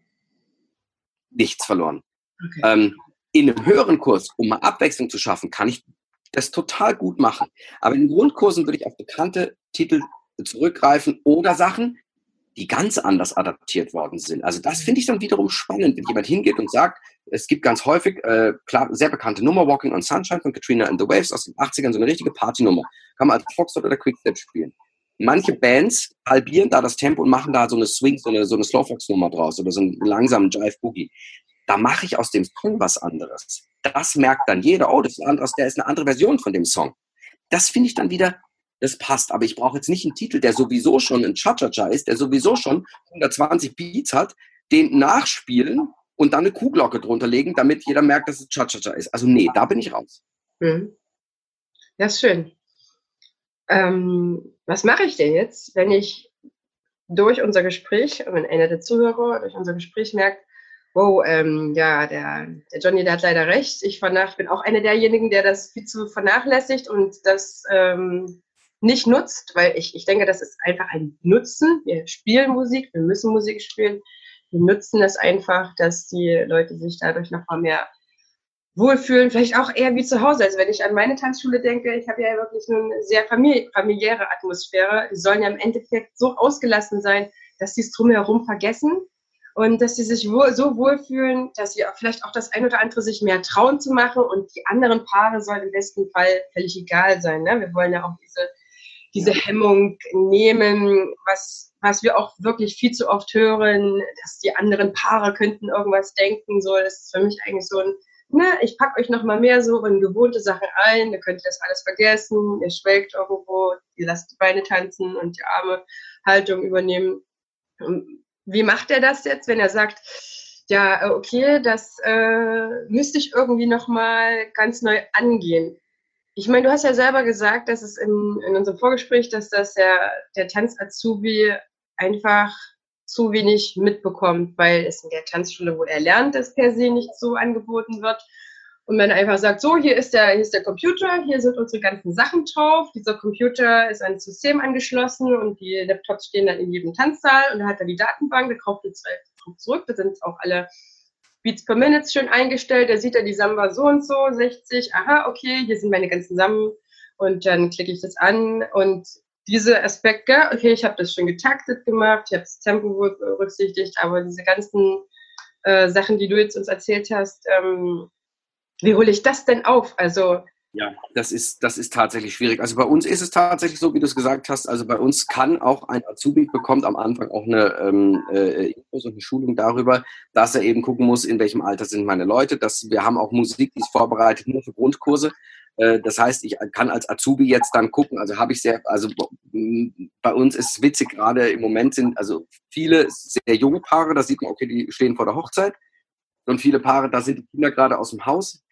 nichts verloren. Okay. Ähm, in einem höheren Kurs, um mal Abwechslung zu schaffen, kann ich das total gut machen. Aber in Grundkursen würde ich auf bekannte Titel zurückgreifen oder Sachen, die ganz anders adaptiert worden sind. Also das finde ich dann wiederum spannend, wenn jemand hingeht und sagt, es gibt ganz häufig, äh, sehr bekannte Nummer, Walking on Sunshine von Katrina and the Waves aus den 80ern, so eine richtige Partynummer. Kann man als Foxtrot oder Quickstep spielen. Manche Bands halbieren da das Tempo und machen da so eine Swing, so eine, so eine Slowfox-Nummer draus oder so einen langsamen Jive-Boogie. Da mache ich aus dem Song was anderes. Das merkt dann jeder, oh, das ist, ein anderes, der ist eine andere Version von dem Song. Das finde ich dann wieder das passt. Aber ich brauche jetzt nicht einen Titel, der sowieso schon ein Cha-Cha-Cha ist, der sowieso schon 120 Beats hat, den nachspielen und dann eine Kuhglocke drunter legen, damit jeder merkt, dass es Cha-Cha-Cha ist. Also nee, da bin ich raus. Mhm. Ja, ist schön. Ähm, was mache ich denn jetzt, wenn ich durch unser Gespräch, wenn einer der Zuhörer durch unser Gespräch merkt, wow, ähm, ja, der, der Johnny, der hat leider recht. Ich vernach, bin auch einer derjenigen, der das viel zu vernachlässigt und das ähm, nicht nutzt, weil ich, ich denke, das ist einfach ein Nutzen. Wir spielen Musik, wir müssen Musik spielen. Wir nutzen es einfach, dass die Leute sich dadurch noch mal mehr wohlfühlen, vielleicht auch eher wie zu Hause. Also wenn ich an meine Tanzschule denke, ich habe ja wirklich eine sehr familiäre Atmosphäre. Die sollen ja im Endeffekt so ausgelassen sein, dass sie es drumherum vergessen und dass sie sich wohl, so wohlfühlen, dass sie auch vielleicht auch das ein oder andere sich mehr trauen zu machen und die anderen Paare sollen im besten Fall völlig egal sein. Ne? Wir wollen ja auch diese, diese Hemmung nehmen, was, was wir auch wirklich viel zu oft hören, dass die anderen Paare könnten irgendwas denken. So, das ist für mich eigentlich so ein na, ich packe euch noch mal mehr so in gewohnte Sachen ein, ihr könnt das alles vergessen, ihr schwelgt irgendwo, ihr lasst die Beine tanzen und die Arme Haltung übernehmen. Und wie macht er das jetzt, wenn er sagt, ja, okay, das äh, müsste ich irgendwie noch mal ganz neu angehen? Ich meine, du hast ja selber gesagt, dass es in, in unserem Vorgespräch, dass das der, der Tanz-Azubi einfach zu wenig mitbekommt, weil es in der Tanzschule, wo er lernt, das per se nicht so angeboten wird. Und man einfach sagt, so, hier ist der, hier ist der Computer, hier sind unsere ganzen Sachen drauf. Dieser Computer ist an das System angeschlossen und die Laptops stehen dann in jedem Tanzsaal und da hat er die Datenbank, der kauft jetzt zurück, da sind auch alle Beats per Minute schön eingestellt, da sieht er die Samba so und so, 60, aha, okay, hier sind meine ganzen Sammen und dann klicke ich das an und diese Aspekte, okay, ich habe das schon getaktet gemacht, ich habe das Tempo berücksichtigt, aber diese ganzen äh, Sachen, die du jetzt uns erzählt hast, ähm, wie hole ich das denn auf? Also ja, das ist, das ist tatsächlich schwierig. Also bei uns ist es tatsächlich so, wie du es gesagt hast. Also bei uns kann auch ein Azubi bekommt am Anfang auch eine ähm, äh, Infos und eine Schulung darüber, dass er eben gucken muss, in welchem Alter sind meine Leute. Dass wir haben auch Musik, die ist vorbereitet nur für Grundkurse. Äh, das heißt, ich kann als Azubi jetzt dann gucken, also habe ich sehr, also bei uns ist es witzig, gerade im Moment sind also viele sehr junge Paare, da sieht man, okay, die stehen vor der Hochzeit und viele Paare, da sind die Kinder gerade aus dem Haus.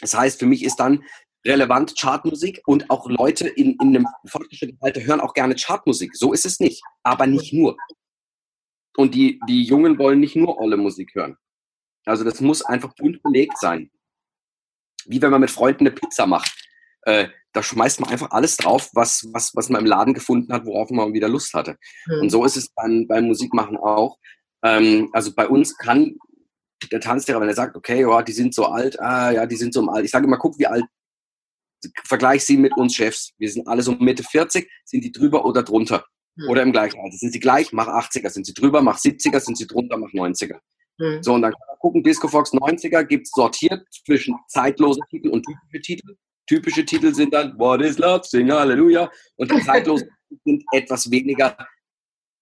Das heißt, für mich ist dann relevant Chartmusik und auch Leute in, in einem fortgeschrittenen Alter hören auch gerne Chartmusik. So ist es nicht, aber nicht nur. Und die, die Jungen wollen nicht nur olle Musik hören. Also das muss einfach bunt belegt sein wie wenn man mit Freunden eine Pizza macht. Äh, da schmeißt man einfach alles drauf, was, was, was man im Laden gefunden hat, worauf man wieder Lust hatte. Mhm. Und so ist es beim, beim Musikmachen auch. Ähm, also bei uns kann der Tanzlehrer, wenn er sagt, okay, ja, die sind so alt, ah, ja, die sind so alt. Ich sage immer, guck, wie alt, vergleich sie mit uns Chefs. Wir sind alle so Mitte 40, sind die drüber oder drunter? Mhm. Oder im gleichen Alter. Sind sie gleich, mach 80er. Sind sie drüber, mach 70er. Sind sie drunter, mach 90er. Mhm. So, und dann kann man gucken, Disco Fox 90er gibt es sortiert zwischen zeitlose Titel und typische Titel. Typische Titel sind dann What is Love, Sing Hallelujah. Und die zeitlosen sind etwas weniger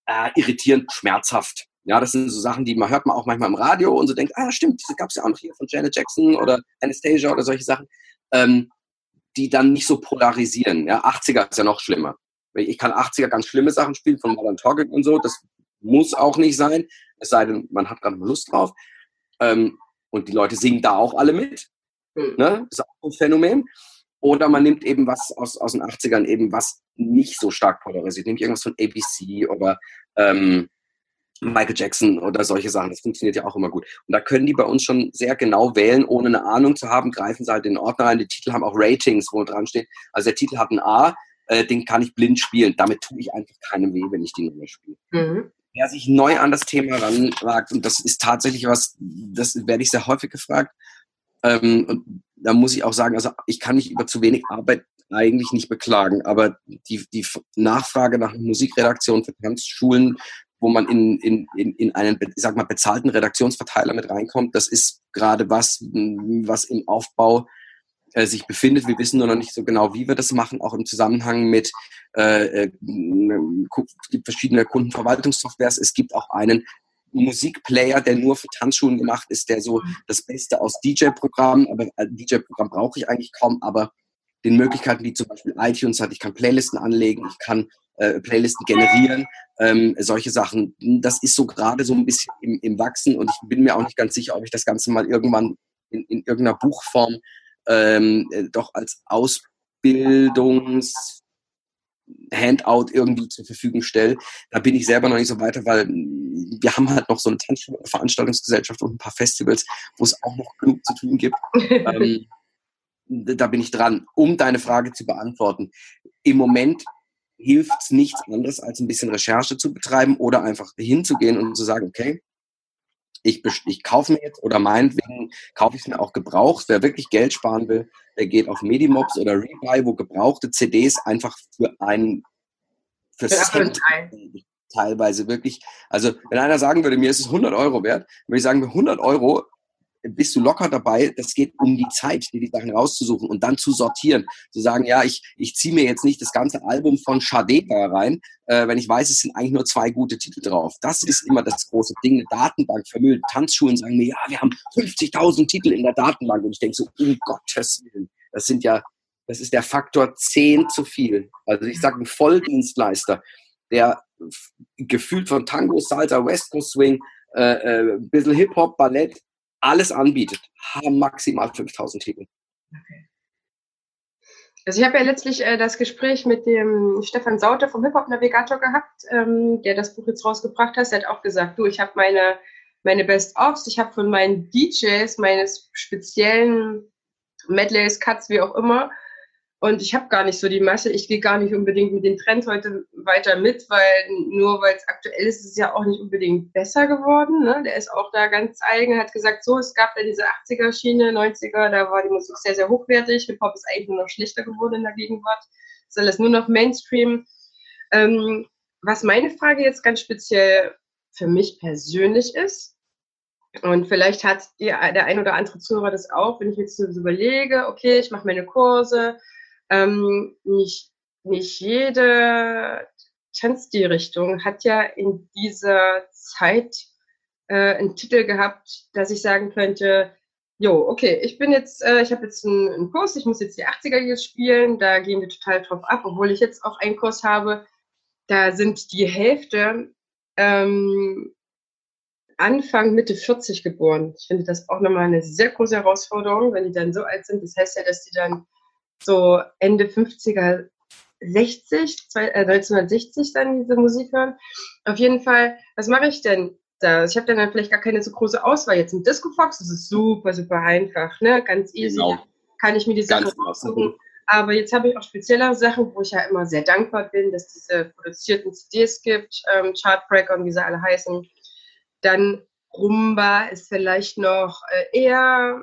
äh, irritierend, schmerzhaft. Ja, das sind so Sachen, die man hört man auch manchmal im Radio und so denkt, ah, stimmt, das gab es ja auch noch hier von Janet Jackson oder Anastasia oder solche Sachen, ähm, die dann nicht so polarisieren. Ja, 80er ist ja noch schlimmer. Ich kann 80er ganz schlimme Sachen spielen, von Modern Talking und so, das muss auch nicht sein es sei denn, man hat gerade Lust drauf. Ähm, und die Leute singen da auch alle mit. Mhm. Ne? Ist auch ein Phänomen. Oder man nimmt eben was aus, aus den 80ern, eben was nicht so stark polarisiert, nämlich irgendwas von ABC oder ähm, Michael Jackson oder solche Sachen. Das funktioniert ja auch immer gut. Und da können die bei uns schon sehr genau wählen, ohne eine Ahnung zu haben, greifen sie halt in den Ordner ein. Die Titel haben auch Ratings, wo dran steht. Also der Titel hat ein A, äh, den kann ich blind spielen. Damit tue ich einfach keinem weh, wenn ich die Nummer spiele. Mhm wer sich neu an das Thema ranwagt, und das ist tatsächlich was, das werde ich sehr häufig gefragt, ähm, und da muss ich auch sagen, also ich kann mich über zu wenig Arbeit eigentlich nicht beklagen, aber die, die Nachfrage nach Musikredaktion für Tanzschulen, wo man in, in, in, in einen, ich sag mal, bezahlten Redaktionsverteiler mit reinkommt, das ist gerade was, was im Aufbau äh, sich befindet. Wir wissen nur noch nicht so genau, wie wir das machen, auch im Zusammenhang mit, äh, äh es gibt verschiedene Kundenverwaltungssoftwares, es gibt auch einen Musikplayer, der nur für Tanzschulen gemacht ist, der so das Beste aus DJ-Programmen, aber äh, DJ-Programm brauche ich eigentlich kaum, aber den Möglichkeiten, die zum Beispiel iTunes hat, ich kann Playlisten anlegen, ich kann äh, Playlisten generieren, ähm, solche Sachen. Das ist so gerade so ein bisschen im, im Wachsen und ich bin mir auch nicht ganz sicher, ob ich das Ganze mal irgendwann in, in irgendeiner Buchform ähm, äh, doch als Ausbildungs Handout irgendwie zur Verfügung stelle. Da bin ich selber noch nicht so weiter, weil wir haben halt noch so eine Tanzveranstaltungsgesellschaft und ein paar Festivals, wo es auch noch genug zu tun gibt. ähm, da bin ich dran. Um deine Frage zu beantworten. im Moment hilft es nichts anderes, als ein bisschen Recherche zu betreiben oder einfach hinzugehen und zu sagen, okay, ich, ich kaufe mir jetzt oder meinetwegen kaufe ich es mir auch gebraucht. Wer wirklich Geld sparen will, der geht auf Medimobs oder Rebuy, wo gebrauchte CDs einfach für einen für Cent teilweise wirklich. Also wenn einer sagen würde, mir ist es 100 Euro wert, würde ich sagen, 100 Euro bist du locker dabei. Das geht um die Zeit, dir die Sachen rauszusuchen und dann zu sortieren. Zu sagen, ja, ich, ich ziehe mir jetzt nicht das ganze Album von Sade rein, äh, wenn ich weiß, es sind eigentlich nur zwei gute Titel drauf. Das ist immer das große Ding. Eine Datenbank vermüllt. Tanzschulen sagen mir, ja, wir haben 50.000 Titel in der Datenbank. Und ich denke so, um Gottes Willen, das sind ja, das ist der Faktor 10 zu viel. Also ich sage, ein Volldienstleister, der gefühlt von Tango, Salsa, West Coast Swing, äh, äh, bisschen Hip-Hop, Ballett, alles anbietet, haben maximal 5000 Titel. Okay. Also ich habe ja letztlich äh, das Gespräch mit dem Stefan Sauter vom Hip-Hop Navigator gehabt, ähm, der das Buch jetzt rausgebracht hat. Der hat auch gesagt, du, ich habe meine, meine Best-ofs, ich habe von meinen DJs, meines speziellen Medleys, Cuts, wie auch immer, und ich habe gar nicht so die Masse, ich gehe gar nicht unbedingt mit den Trends heute weiter mit, weil nur weil es aktuell ist, ist es ja auch nicht unbedingt besser geworden. Ne? Der ist auch da ganz eigen, hat gesagt, so, es gab ja diese 80er-Schiene, 90er, da war die Musik sehr, sehr hochwertig. Hip-Hop ist eigentlich nur noch schlechter geworden in der Gegenwart. ist alles nur noch Mainstream. Ähm, was meine Frage jetzt ganz speziell für mich persönlich ist, und vielleicht hat die, der ein oder andere Zuhörer das auch, wenn ich jetzt so überlege, okay, ich mache meine Kurse, ähm, nicht, nicht jede Tanzstilrichtung hat ja in dieser Zeit äh, einen Titel gehabt, dass ich sagen könnte, jo, okay, ich bin jetzt, äh, ich habe jetzt einen, einen, Kurs, ich muss jetzt die 80er jetzt spielen, da gehen wir total drauf ab, obwohl ich jetzt auch einen Kurs habe, da sind die Hälfte ähm, Anfang, Mitte 40 geboren. Ich finde das auch nochmal eine sehr große Herausforderung, wenn die dann so alt sind. Das heißt ja, dass die dann so Ende 50er, 60, 1960 dann diese Musik hören. Auf jeden Fall, was mache ich denn da? Ich habe dann, vielleicht gar keine so große Auswahl. Jetzt im Disco Fox, das ist super, super einfach, ne? ganz easy. Genau. Kann ich mir die Sachen aussuchen. Aber jetzt habe ich auch speziellere Sachen, wo ich ja immer sehr dankbar bin, dass diese produzierten CDs gibt, ähm, Chartbreaker und wie sie alle heißen. Dann Rumba ist vielleicht noch äh, eher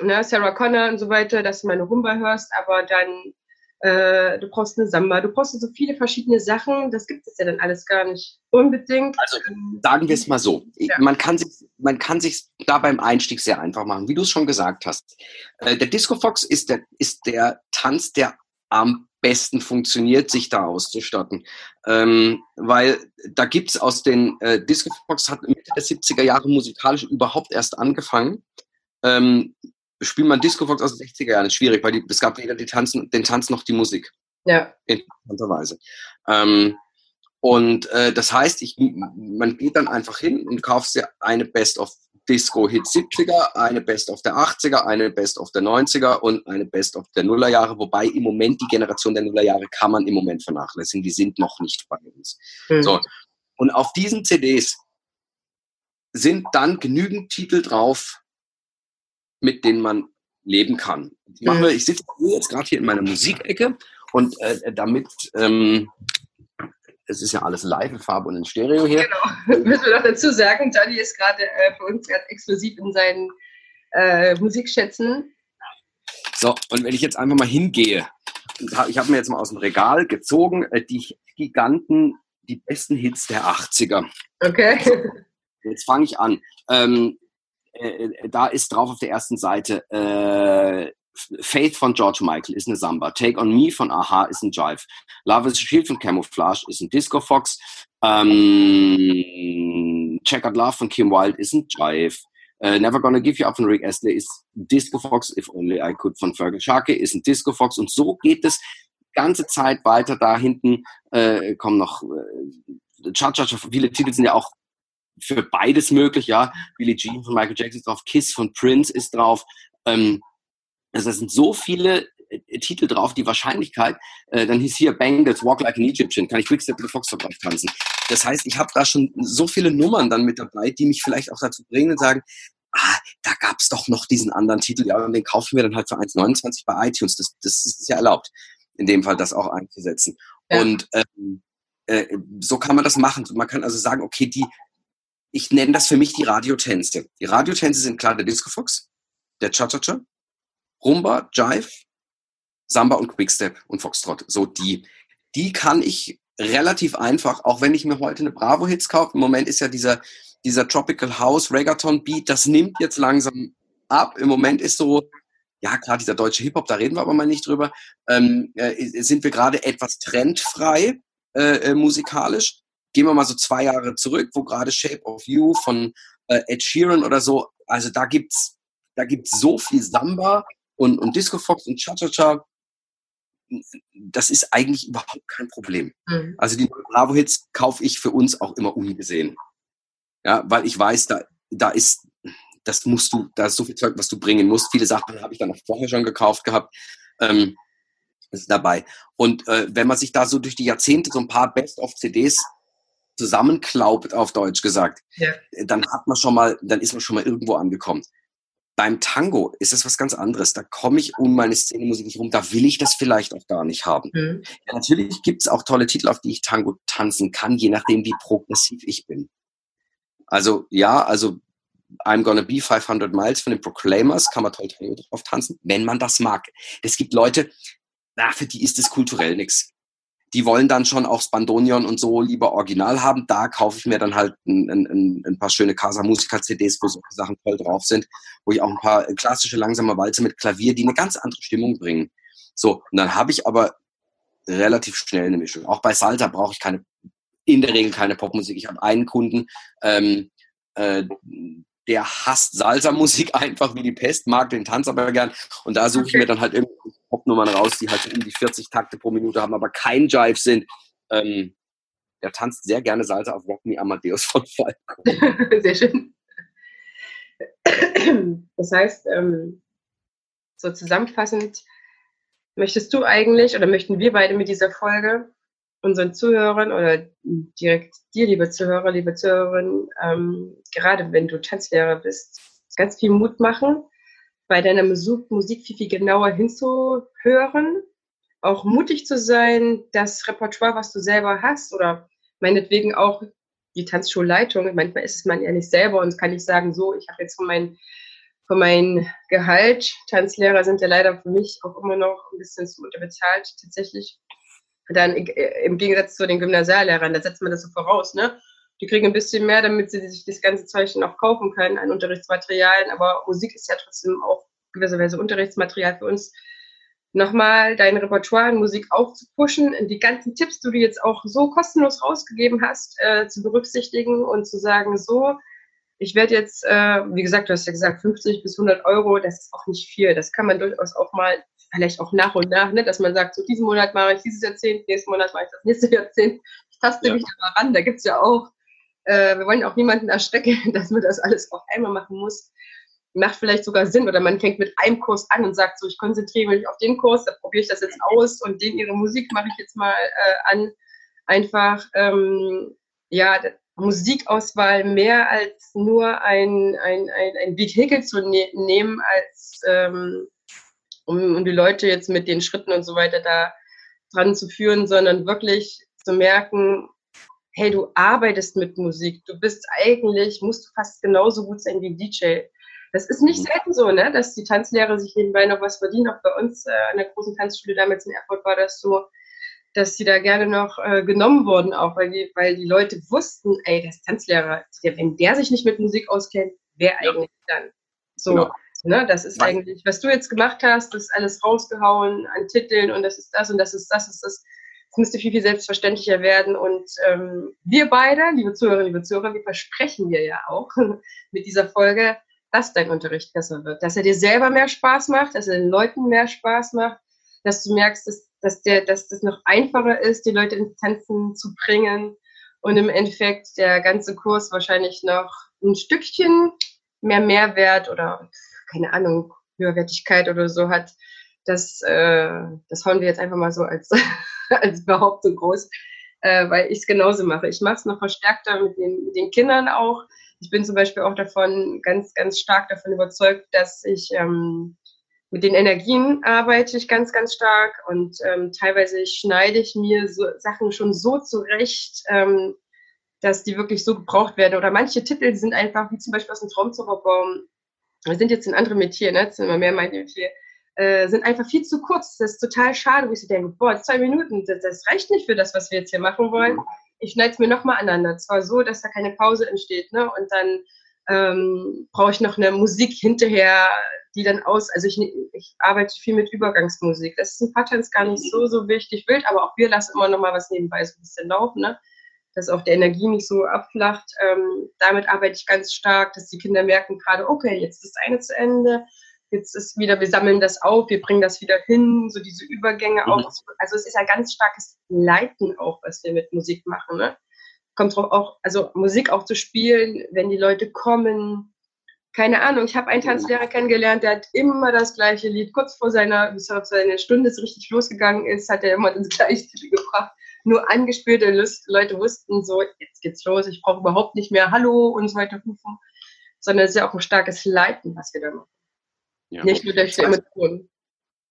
ne, Sarah Connor und so weiter, dass du meine Rumba hörst, aber dann äh, du brauchst eine Samba, du brauchst so viele verschiedene Sachen, das gibt es ja dann alles gar nicht unbedingt. Also sagen wir es mal so, ja. man kann sich man kann sich da beim Einstieg sehr einfach machen, wie du es schon gesagt hast. Äh, der Disco Fox ist der ist der Tanz, der am besten funktioniert, sich da auszustatten. Ähm, weil da gibt es aus den äh, Disco Fox hat Mitte der 70er Jahre musikalisch überhaupt erst angefangen. Ähm, spielt man Disco Fox aus den 60er Jahren, ist schwierig, weil die, es gab weder die Tanzen, den Tanz noch die Musik. Ja. Interessanterweise. Ähm, und äh, das heißt, ich, man geht dann einfach hin und kauft sich eine Best of Disco Hit 70er, eine Best of der 80er, eine Best of der 90er und eine Best of der Nullerjahre, wobei im Moment die Generation der Nullerjahre kann man im Moment vernachlässigen, die sind noch nicht bei uns. Mhm. So. Und auf diesen CDs sind dann genügend Titel drauf, mit denen man leben kann. Ich, mache, ich sitze jetzt gerade hier in meiner Musikecke und äh, damit, ähm, es ist ja alles live in Farbe und in Stereo hier. Genau, müssen wir noch dazu sagen, Johnny ist gerade äh, für uns ganz exklusiv in seinen äh, Musikschätzen. So, und wenn ich jetzt einfach mal hingehe, ich habe mir jetzt mal aus dem Regal gezogen, äh, die Giganten, die besten Hits der 80er. Okay. Jetzt fange ich an. Ähm, äh, äh, da ist drauf auf der ersten Seite äh, Faith von George Michael ist eine Samba. Take on Me von Aha ist ein Jive. Love is a Shield von Camouflage ist ein Disco Fox. Ähm, Checkered Love von Kim Wilde ist ein Jive. Uh, Never Gonna Give You Up von Rick Astley ist Disco Fox. If Only I Could von Fergal Sharkey ist ein Disco Fox. Und so geht es ganze Zeit weiter. Da hinten äh, kommen noch äh, Cha Cha Cha. Viele Titel sind ja auch für beides möglich, ja. Billie Jean von Michael Jackson ist drauf, Kiss von Prince ist drauf. Ähm, also da sind so viele äh, Titel drauf, die Wahrscheinlichkeit, äh, dann hieß hier Bangles, Walk Like an Egyptian, kann ich Quickstep the Fox drauf tanzen. Das heißt, ich habe da schon so viele Nummern dann mit dabei, die mich vielleicht auch dazu bringen und sagen, ah, da gab's doch noch diesen anderen Titel, ja, und den kaufen wir dann halt für 1,29 bei iTunes, das, das ist ja erlaubt. in dem Fall das auch einzusetzen. Ja. Und ähm, äh, so kann man das machen. Man kann also sagen, okay, die, ich nenne das für mich die Radiotänze. Die Radiotänze sind klar der Disco Fox, der Cha-Cha-Cha, Rumba, Jive, Samba und Quickstep und Foxtrot. So die, die kann ich relativ einfach, auch wenn ich mir heute eine Bravo Hits kaufe. Im Moment ist ja dieser, dieser Tropical House Reggaeton Beat, das nimmt jetzt langsam ab. Im Moment ist so, ja klar, dieser deutsche Hip-Hop, da reden wir aber mal nicht drüber, ähm, äh, sind wir gerade etwas trendfrei äh, äh, musikalisch. Gehen wir mal so zwei Jahre zurück, wo gerade Shape of You von äh, Ed Sheeran oder so, also da gibt's, da gibt's so viel Samba und, und Disco Fox und Cha-Cha-Cha. Das ist eigentlich überhaupt kein Problem. Mhm. Also die Bravo-Hits kaufe ich für uns auch immer ungesehen. Ja, weil ich weiß, da, da ist, das musst du, da ist so viel Zeug, was du bringen musst. Viele Sachen habe ich dann auch vorher schon gekauft gehabt. Ähm, ist dabei. Und äh, wenn man sich da so durch die Jahrzehnte so ein paar Best-of-CDs zusammenklaubt, auf Deutsch gesagt, ja. dann hat man schon mal, dann ist man schon mal irgendwo angekommen. Beim Tango ist es was ganz anderes. Da komme ich um meine Szenemusik nicht rum. Da will ich das vielleicht auch gar nicht haben. Mhm. Ja, natürlich gibt es auch tolle Titel, auf die ich Tango tanzen kann, je nachdem, wie progressiv ich bin. Also ja, also I'm Gonna Be 500 Miles von den Proclaimers kann man toll drauf tanzen, wenn man das mag. Es gibt Leute, na, für die ist es kulturell nichts. Die wollen dann schon auch Spandonion und so lieber original haben. Da kaufe ich mir dann halt ein, ein, ein paar schöne Casa Musica CDs, wo solche Sachen toll drauf sind, wo ich auch ein paar klassische langsame Walze mit Klavier, die eine ganz andere Stimmung bringen. So, und dann habe ich aber relativ schnell eine Mischung. Auch bei Salsa brauche ich keine, in der Regel keine Popmusik. Ich habe einen Kunden, ähm, äh, der hasst Salsa-Musik einfach wie die Pest, mag den Tanz aber gern. Und da suche ich mir dann halt irgendwie Popnummern raus, die halt um die 40 Takte pro Minute haben, aber kein Jive sind. Ähm, der tanzt sehr gerne Salsa auf Rock Me Amadeus von Falco. sehr schön. Das heißt, ähm, so zusammenfassend, möchtest du eigentlich oder möchten wir beide mit dieser Folge unseren Zuhörern oder direkt dir, liebe Zuhörer, liebe Zuhörerinnen, ähm, gerade wenn du Tanzlehrer bist, ganz viel Mut machen, bei deiner Musik, Musik viel, viel genauer hinzuhören, auch mutig zu sein, das Repertoire, was du selber hast oder meinetwegen auch die Tanzschulleitung, manchmal ist es man ja nicht selber und kann nicht sagen, so, ich habe jetzt von meinem von meinem Gehalt, Tanzlehrer sind ja leider für mich auch immer noch ein bisschen zu unterbezahlt, tatsächlich dann äh, im Gegensatz zu den Gymnasiallehrern, da setzt man das so voraus, ne? Die kriegen ein bisschen mehr, damit sie sich das ganze Zeug noch kaufen können an Unterrichtsmaterialien, aber Musik ist ja trotzdem auch gewisserweise Unterrichtsmaterial für uns. Nochmal dein Repertoire an Musik aufzupushen, die ganzen Tipps, die du jetzt auch so kostenlos rausgegeben hast, äh, zu berücksichtigen und zu sagen, so, ich werde jetzt, äh, wie gesagt, du hast ja gesagt, 50 bis 100 Euro, das ist auch nicht viel. Das kann man durchaus auch mal vielleicht auch nach und nach, ne, dass man sagt, so diesen Monat mache ich dieses Jahrzehnt, nächsten Monat mache ich das nächste Jahrzehnt. Ich taste ja. mich da mal ran. Da gibt's ja auch, äh, wir wollen auch niemanden erschrecken, dass man das alles auf einmal machen muss. Macht vielleicht sogar Sinn oder man fängt mit einem Kurs an und sagt so, ich konzentriere mich auf den Kurs, da probiere ich das jetzt aus und den ihre Musik mache ich jetzt mal äh, an. Einfach, ähm, ja, Musikauswahl mehr als nur ein, ein, ein, ein Vehikel zu ne nehmen als ähm, um, um die Leute jetzt mit den Schritten und so weiter da dran zu führen, sondern wirklich zu merken, hey, du arbeitest mit Musik, du bist eigentlich, musst du fast genauso gut sein wie DJ. Das ist nicht mhm. selten so, ne, dass die Tanzlehrer sich nebenbei noch was verdienen. Auch bei uns äh, an der großen Tanzschule damals in Erfurt war das so, dass sie da gerne noch äh, genommen wurden, auch weil die, weil die Leute wussten, ey, das Tanzlehrer, wenn der sich nicht mit Musik auskennt, wer eigentlich dann? So. Genau. Ne? Das ist Nein. eigentlich, was du jetzt gemacht hast, das ist alles rausgehauen an Titeln und das ist das und das ist das, ist das. Es müsste viel, viel selbstverständlicher werden. Und ähm, wir beide, liebe Zuhörerinnen, liebe Zuhörer, wir versprechen dir ja auch mit dieser Folge, dass dein Unterricht besser wird. Dass er dir selber mehr Spaß macht, dass er den Leuten mehr Spaß macht, dass du merkst, dass, dass, der, dass das noch einfacher ist, die Leute ins Tanzen zu bringen. Und im Endeffekt der ganze Kurs wahrscheinlich noch ein Stückchen mehr Mehrwert oder keine Ahnung, Höherwertigkeit oder so hat, das, äh, das hauen wir jetzt einfach mal so als, als Behauptung groß, äh, weil ich es genauso mache. Ich mache es noch verstärkter mit den, mit den Kindern auch. Ich bin zum Beispiel auch davon ganz, ganz stark davon überzeugt, dass ich ähm, mit den Energien arbeite ich ganz, ganz stark und ähm, teilweise schneide ich mir so Sachen schon so zurecht, ähm, dass die wirklich so gebraucht werden. Oder manche Titel sind einfach, wie zum Beispiel aus dem Traumzauberbaum, wir sind jetzt in anderen Metier, ne? das sind immer mehr mein Metier, äh, sind einfach viel zu kurz. Das ist total schade, wo ich so denke, boah, zwei Minuten, das, das reicht nicht für das, was wir jetzt hier machen wollen. Ich schneide es mir nochmal aneinander. Zwar so, dass da keine Pause entsteht, ne? Und dann ähm, brauche ich noch eine Musik hinterher, die dann aus, also ich, ich arbeite viel mit Übergangsmusik. Das ist in Patterns gar nicht so, so wichtig wild, aber auch wir lassen immer noch mal was nebenbei so ein bisschen laufen, ne? dass auch die Energie nicht so abflacht. Ähm, damit arbeite ich ganz stark, dass die Kinder merken gerade, okay, jetzt ist eine zu Ende, jetzt ist wieder, wir sammeln das auf, wir bringen das wieder hin, so diese Übergänge mhm. auch. Also es ist ein ganz starkes Leiten auch, was wir mit Musik machen. Ne? Kommt drauf auch, also Musik auch zu spielen, wenn die Leute kommen. Keine Ahnung, ich habe einen Tanzlehrer kennengelernt, der hat immer das gleiche Lied. Kurz vor seiner, bis seine Stunde es richtig losgegangen ist, hat er immer das gleiche Lied gebracht. Nur angespielte Leute wussten so, jetzt geht's los, ich brauche überhaupt nicht mehr Hallo und so weiter rufen, sondern es ist ja auch ein starkes Leiten, was wir da machen. Ja. Nicht nur durch die Emotionen.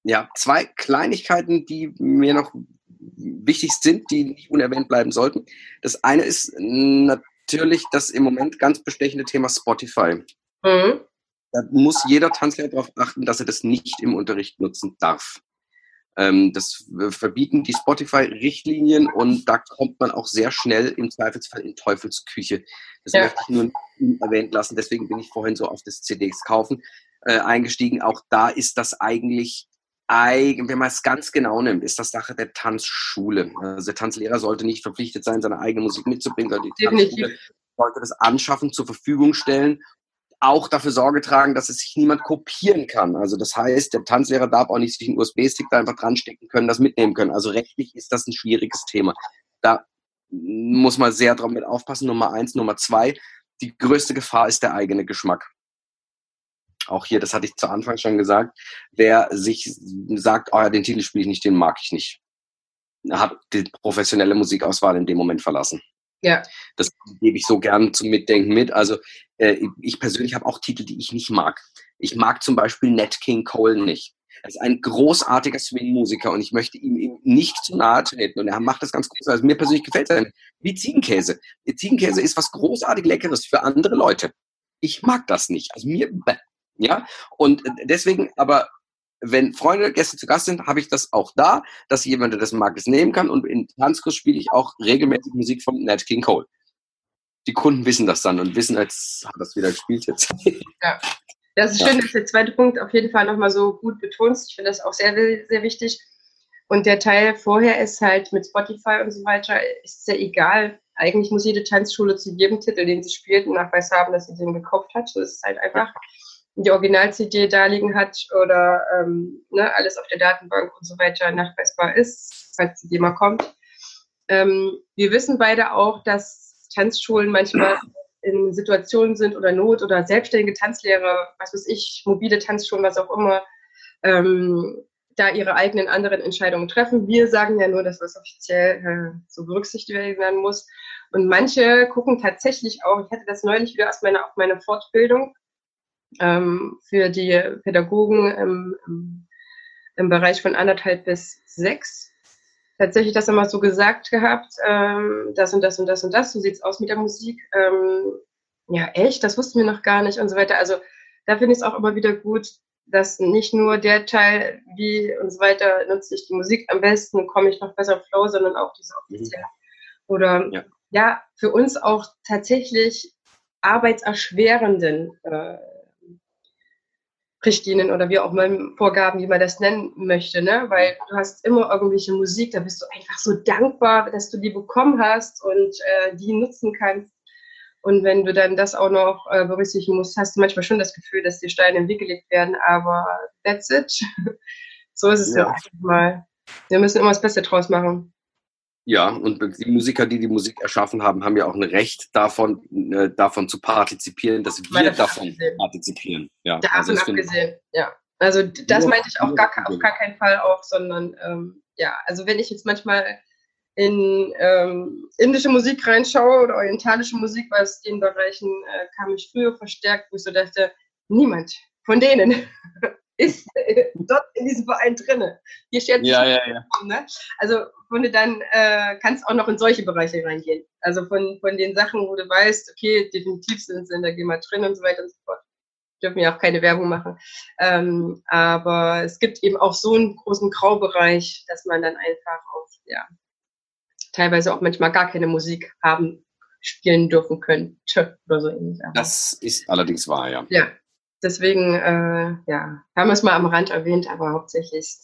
Ja, zwei Kleinigkeiten, die mir noch wichtig sind, die nicht unerwähnt bleiben sollten. Das eine ist natürlich das im Moment ganz bestechende Thema Spotify. Mhm. Da muss jeder Tanzlehrer darauf achten, dass er das nicht im Unterricht nutzen darf. Ähm, das verbieten die Spotify-Richtlinien und da kommt man auch sehr schnell im Zweifelsfall in Teufelsküche. Das ja. möchte ich nur erwähnt lassen. Deswegen bin ich vorhin so auf das CDs kaufen äh, eingestiegen. Auch da ist das eigentlich, wenn man es ganz genau nimmt, ist das Sache der Tanzschule. Also der Tanzlehrer sollte nicht verpflichtet sein, seine eigene Musik mitzubringen, sondern die Definitiv. Tanzschule sollte das anschaffen, zur Verfügung stellen auch dafür Sorge tragen, dass es sich niemand kopieren kann. Also das heißt, der Tanzlehrer darf auch nicht sich einen USB-Stick da einfach dran stecken können, das mitnehmen können. Also rechtlich ist das ein schwieriges Thema. Da muss man sehr drauf mit aufpassen. Nummer eins, Nummer zwei. Die größte Gefahr ist der eigene Geschmack auch hier, das hatte ich zu Anfang schon gesagt, wer sich sagt, oh ja, den Titel spiele ich nicht, den mag ich nicht, hat die professionelle Musikauswahl in dem Moment verlassen. Ja. Das gebe ich so gern zum Mitdenken mit. Also äh, ich persönlich habe auch Titel, die ich nicht mag. Ich mag zum Beispiel Nat King Cole nicht. Er ist ein großartiger Swing-Musiker und ich möchte ihm, nicht zu nahe treten. Und er macht das ganz groß. Also mir persönlich gefällt es wie Ziegenkäse. Ziegenkäse ist was großartig Leckeres für andere Leute. Ich mag das nicht. Also mir, ja, und deswegen, aber wenn Freunde, Gäste zu Gast sind, habe ich das auch da, dass jemand, der das mag, es nehmen kann. Und in Tanzkurs spiele ich auch regelmäßig Musik von Nat King Cole. Die Kunden wissen das dann und wissen, als hat das wieder gespielt jetzt. Ja. Das ist schön, dass der zweite Punkt auf jeden Fall nochmal so gut betonst. Ich finde das auch sehr, sehr wichtig. Und der Teil vorher ist halt mit Spotify und so weiter, ist sehr egal. Eigentlich muss jede Tanzschule zu jedem Titel, den sie spielt, einen Nachweis haben, dass sie den gekauft hat. So ist es halt einfach die Original-CD da liegen hat oder ähm, ne, alles auf der Datenbank und so weiter nachweisbar ist, falls die mal kommt. Ähm, wir wissen beide auch, dass Tanzschulen manchmal in Situationen sind oder Not oder selbstständige Tanzlehrer, was weiß ich, mobile Tanzschulen, was auch immer, ähm, da ihre eigenen anderen Entscheidungen treffen. Wir sagen ja nur, dass das offiziell äh, so berücksichtigt werden muss. Und manche gucken tatsächlich auch, ich hatte das neulich wieder aus meiner, auf meiner Fortbildung, ähm, für die Pädagogen im, im, im, Bereich von anderthalb bis sechs. Tatsächlich das immer so gesagt gehabt, ähm, das und das und das und das, so sieht's aus mit der Musik. Ähm, ja, echt, das wussten wir noch gar nicht und so weiter. Also da finde ich es auch immer wieder gut, dass nicht nur der Teil, wie und so weiter, nutze ich die Musik am besten, komme ich noch besser Flow, sondern auch diese offizielle. Oder ja. ja, für uns auch tatsächlich arbeitserschwerenden äh, Richtlinien oder wie auch mal Vorgaben, wie man das nennen möchte, ne? Weil du hast immer irgendwelche Musik, da bist du einfach so dankbar, dass du die bekommen hast und äh, die nutzen kannst. Und wenn du dann das auch noch äh, berücksichtigen musst, hast du manchmal schon das Gefühl, dass die Steine im Weg gelegt werden, aber that's it. so ist es ja, ja mal. Wir müssen immer das Beste draus machen. Ja, und die Musiker, die die Musik erschaffen haben, haben ja auch ein Recht davon, äh, davon zu partizipieren, dass wir davon abgesehen. partizipieren. Ja, davon also abgesehen, ja. Also das meinte ich auch gar, auf gar keinen Fall auch, sondern ähm, ja, also wenn ich jetzt manchmal in ähm, indische Musik reinschaue oder orientalische Musik, weil es den Bereichen äh, kam ich früher verstärkt, wo ich so dachte, niemand von denen ist dort in diesem Verein drin. Hier steht ja, ja, ja. Ne? Also wenn du dann äh, kannst auch noch in solche Bereiche reingehen. Also von, von den Sachen, wo du weißt, okay, definitiv sind sie in der GEMA drin und so weiter und so fort. Dürfen ja auch keine Werbung machen. Ähm, aber es gibt eben auch so einen großen Graubereich, dass man dann einfach auch, ja, teilweise auch manchmal gar keine Musik haben, spielen dürfen könnte oder so ähnlich. Das ist allerdings wahr, ja. Ja, deswegen, äh, ja, haben wir es mal am Rand erwähnt, aber hauptsächlich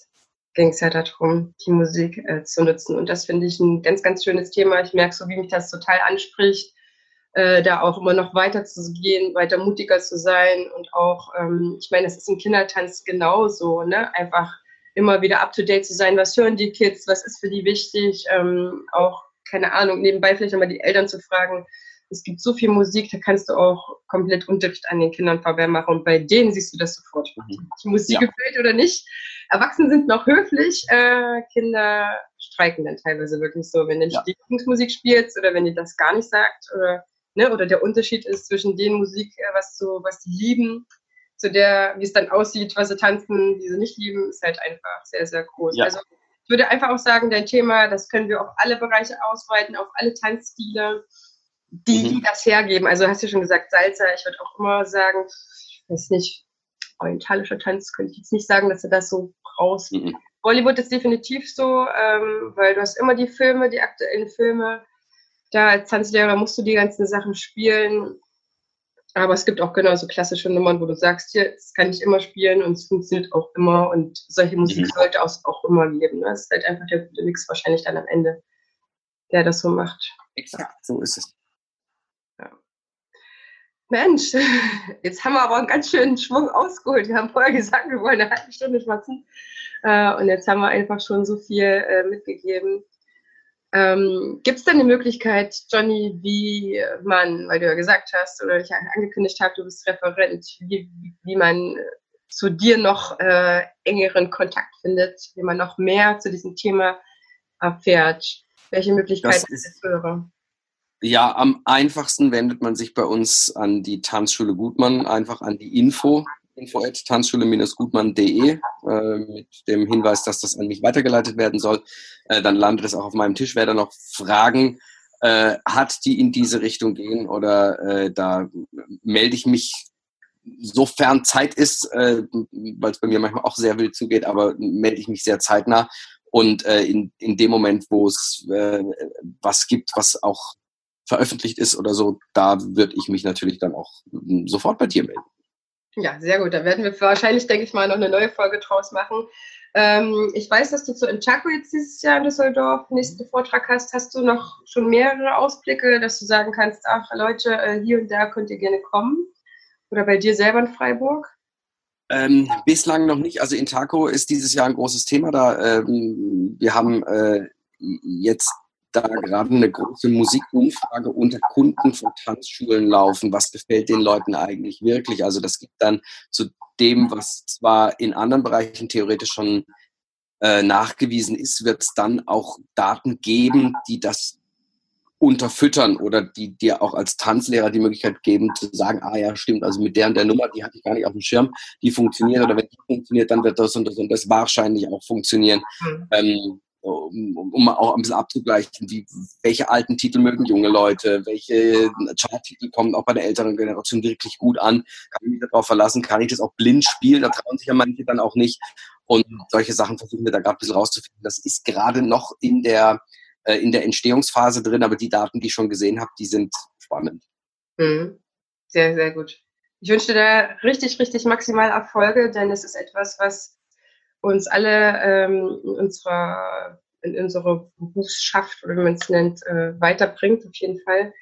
ging es ja darum, die Musik äh, zu nutzen. Und das finde ich ein ganz, ganz schönes Thema. Ich merke so, wie mich das total anspricht, äh, da auch immer noch weiter zu gehen, weiter mutiger zu sein und auch, ähm, ich meine, es ist im Kindertanz genauso, ne? Einfach immer wieder up to date zu sein. Was hören die Kids? Was ist für die wichtig? Ähm, auch, keine Ahnung, nebenbei vielleicht nochmal die Eltern zu fragen, es gibt so viel Musik, da kannst du auch komplett Unterricht an den Kindern vorbei machen und bei denen siehst du das sofort. Mhm. Die Musik ja. gefällt oder nicht. Erwachsene sind noch höflich, äh, Kinder streiken dann teilweise wirklich so, wenn du ja. die Lieblingsmusik spielst oder wenn die das gar nicht sagt oder ne, oder der Unterschied ist zwischen den Musik, äh, was so was die lieben, zu der, wie es dann aussieht, was sie tanzen, die sie nicht lieben, ist halt einfach sehr sehr groß. Ja. Also ich würde einfach auch sagen, dein Thema, das können wir auf alle Bereiche ausweiten, auf alle Tanzstile die, mhm. die das hergeben. Also hast du schon gesagt, Salsa, ich würde auch immer sagen, ich weiß nicht, orientalischer Tanz könnte ich jetzt nicht sagen, dass du das so brauchst. Mhm. Bollywood ist definitiv so, ähm, weil du hast immer die Filme, die aktuellen Filme. Da als Tanzlehrer musst du die ganzen Sachen spielen. Aber es gibt auch genauso klassische Nummern, wo du sagst, hier, das kann ich immer spielen und es funktioniert auch immer und solche Musik mhm. sollte auch, auch immer geben. Ne? Das ist halt einfach der gute Mix wahrscheinlich dann am Ende, der das so macht. Exakt, so ist es. Mensch, jetzt haben wir aber einen ganz schönen Schwung ausgeholt. Wir haben vorher gesagt, wir wollen eine halbe Stunde schwatzen. Äh, und jetzt haben wir einfach schon so viel äh, mitgegeben. Ähm, Gibt es denn eine Möglichkeit, Johnny, wie man, weil du ja gesagt hast oder ich angekündigt habe, du bist Referent, wie, wie man zu dir noch äh, engeren Kontakt findet, wie man noch mehr zu diesem Thema erfährt? Welche Möglichkeiten es für ja, am einfachsten wendet man sich bei uns an die Tanzschule Gutmann, einfach an die Info, info at tanzschule-gutmann.de äh, mit dem Hinweis, dass das an mich weitergeleitet werden soll. Äh, dann landet es auch auf meinem Tisch. Wer da noch Fragen äh, hat, die in diese Richtung gehen oder äh, da melde ich mich sofern Zeit ist, äh, weil es bei mir manchmal auch sehr wild zugeht, aber melde ich mich sehr zeitnah. Und äh, in, in dem Moment, wo es was gibt, was auch veröffentlicht ist oder so, da würde ich mich natürlich dann auch hm, sofort bei dir melden. Ja, sehr gut. Da werden wir wahrscheinlich, denke ich mal, noch eine neue Folge draus machen. Ähm, ich weiß, dass du zu Inchaco jetzt dieses Jahr in Düsseldorf nächsten Vortrag hast. Hast du noch schon mehrere Ausblicke, dass du sagen kannst, ach Leute, äh, hier und da könnt ihr gerne kommen? Oder bei dir selber in Freiburg? Ähm, bislang noch nicht. Also Intaco ist dieses Jahr ein großes Thema. Da ähm, wir haben äh, jetzt da gerade eine große Musikumfrage unter Kunden von Tanzschulen laufen. Was gefällt den Leuten eigentlich wirklich? Also das gibt dann zu dem, was zwar in anderen Bereichen theoretisch schon äh, nachgewiesen ist, wird es dann auch Daten geben, die das unterfüttern oder die dir auch als Tanzlehrer die Möglichkeit geben zu sagen, ah ja, stimmt, also mit der und der Nummer, die hatte ich gar nicht auf dem Schirm, die funktioniert oder wenn die funktioniert, dann wird das und das und das wahrscheinlich auch funktionieren. Mhm. Ähm, um, um auch ein bisschen abzugleichen, wie, welche alten Titel mögen junge Leute, welche Charttitel kommen auch bei der älteren Generation wirklich gut an, kann ich mich darauf verlassen, kann ich das auch blind spielen, da trauen sich ja manche dann auch nicht und solche Sachen versuchen wir da gerade ein bisschen rauszufinden. Das ist gerade noch in der, äh, in der Entstehungsphase drin, aber die Daten, die ich schon gesehen habe, die sind spannend. Mhm. Sehr, sehr gut. Ich wünsche dir da richtig, richtig maximal Erfolge, denn es ist etwas, was uns alle ähm, in, unserer, in unserer Berufsschaft oder wie man es nennt, äh, weiterbringt, auf jeden Fall.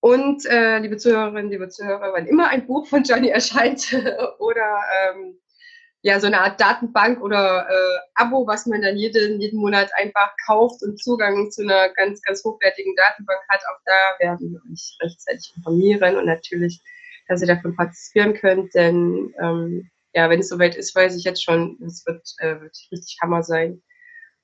Und äh, liebe Zuhörerinnen, liebe Zuhörer, wann immer ein Buch von Johnny erscheint oder ähm, ja, so eine Art Datenbank oder äh, Abo, was man dann jeden, jeden Monat einfach kauft und Zugang zu einer ganz, ganz hochwertigen Datenbank hat, auch da werden wir euch rechtzeitig informieren und natürlich, dass ihr davon partizipieren könnt, denn ähm, ja, wenn es soweit ist, weiß ich jetzt schon, es wird, äh, wird richtig Hammer sein.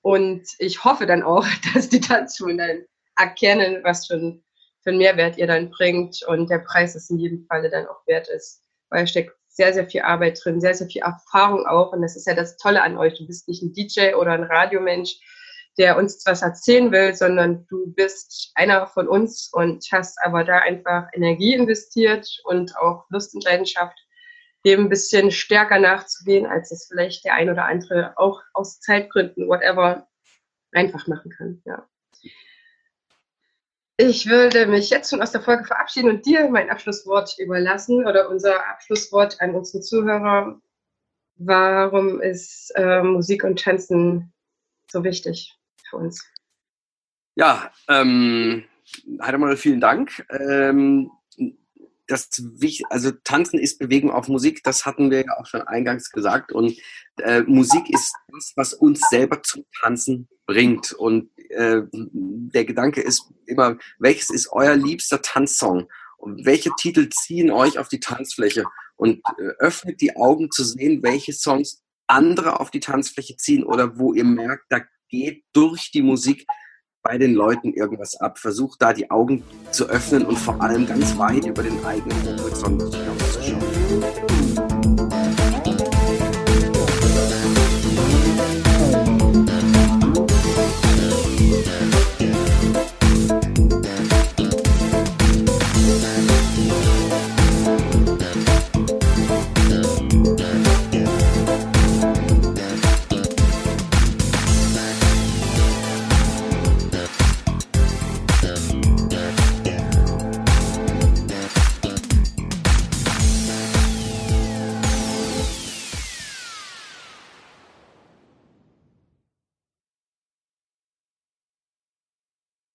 Und ich hoffe dann auch, dass die Tanzschulen dann erkennen, was schon für einen Mehrwert ihr dann bringt und der Preis es in jedem Falle dann auch wert ist. Weil steckt sehr, sehr viel Arbeit drin, sehr, sehr viel Erfahrung auch. Und das ist ja das Tolle an euch. Du bist nicht ein DJ oder ein Radiomensch, der uns was erzählen will, sondern du bist einer von uns und hast aber da einfach Energie investiert und auch Lust und Leidenschaft, dem ein bisschen stärker nachzugehen, als es vielleicht der ein oder andere auch aus Zeitgründen, whatever, einfach machen kann. Ja. Ich würde mich jetzt schon aus der Folge verabschieden und dir mein Abschlusswort überlassen oder unser Abschlusswort an unsere Zuhörer. Warum ist äh, Musik und Tanzen so wichtig für uns? Ja, ähm, Heidemann, vielen Dank. Ähm, das also Tanzen ist Bewegung auf Musik, das hatten wir ja auch schon eingangs gesagt. Und äh, Musik ist das, was uns selber zum Tanzen bringt. Und äh, der Gedanke ist immer, welches ist euer liebster Tanzsong? Und welche Titel ziehen euch auf die Tanzfläche? Und äh, öffnet die Augen zu sehen, welche Songs andere auf die Tanzfläche ziehen oder wo ihr merkt, da geht durch die Musik bei den Leuten irgendwas ab. Versucht da die Augen zu öffnen und vor allem ganz weit über den eigenen Horizont hinauszuschauen.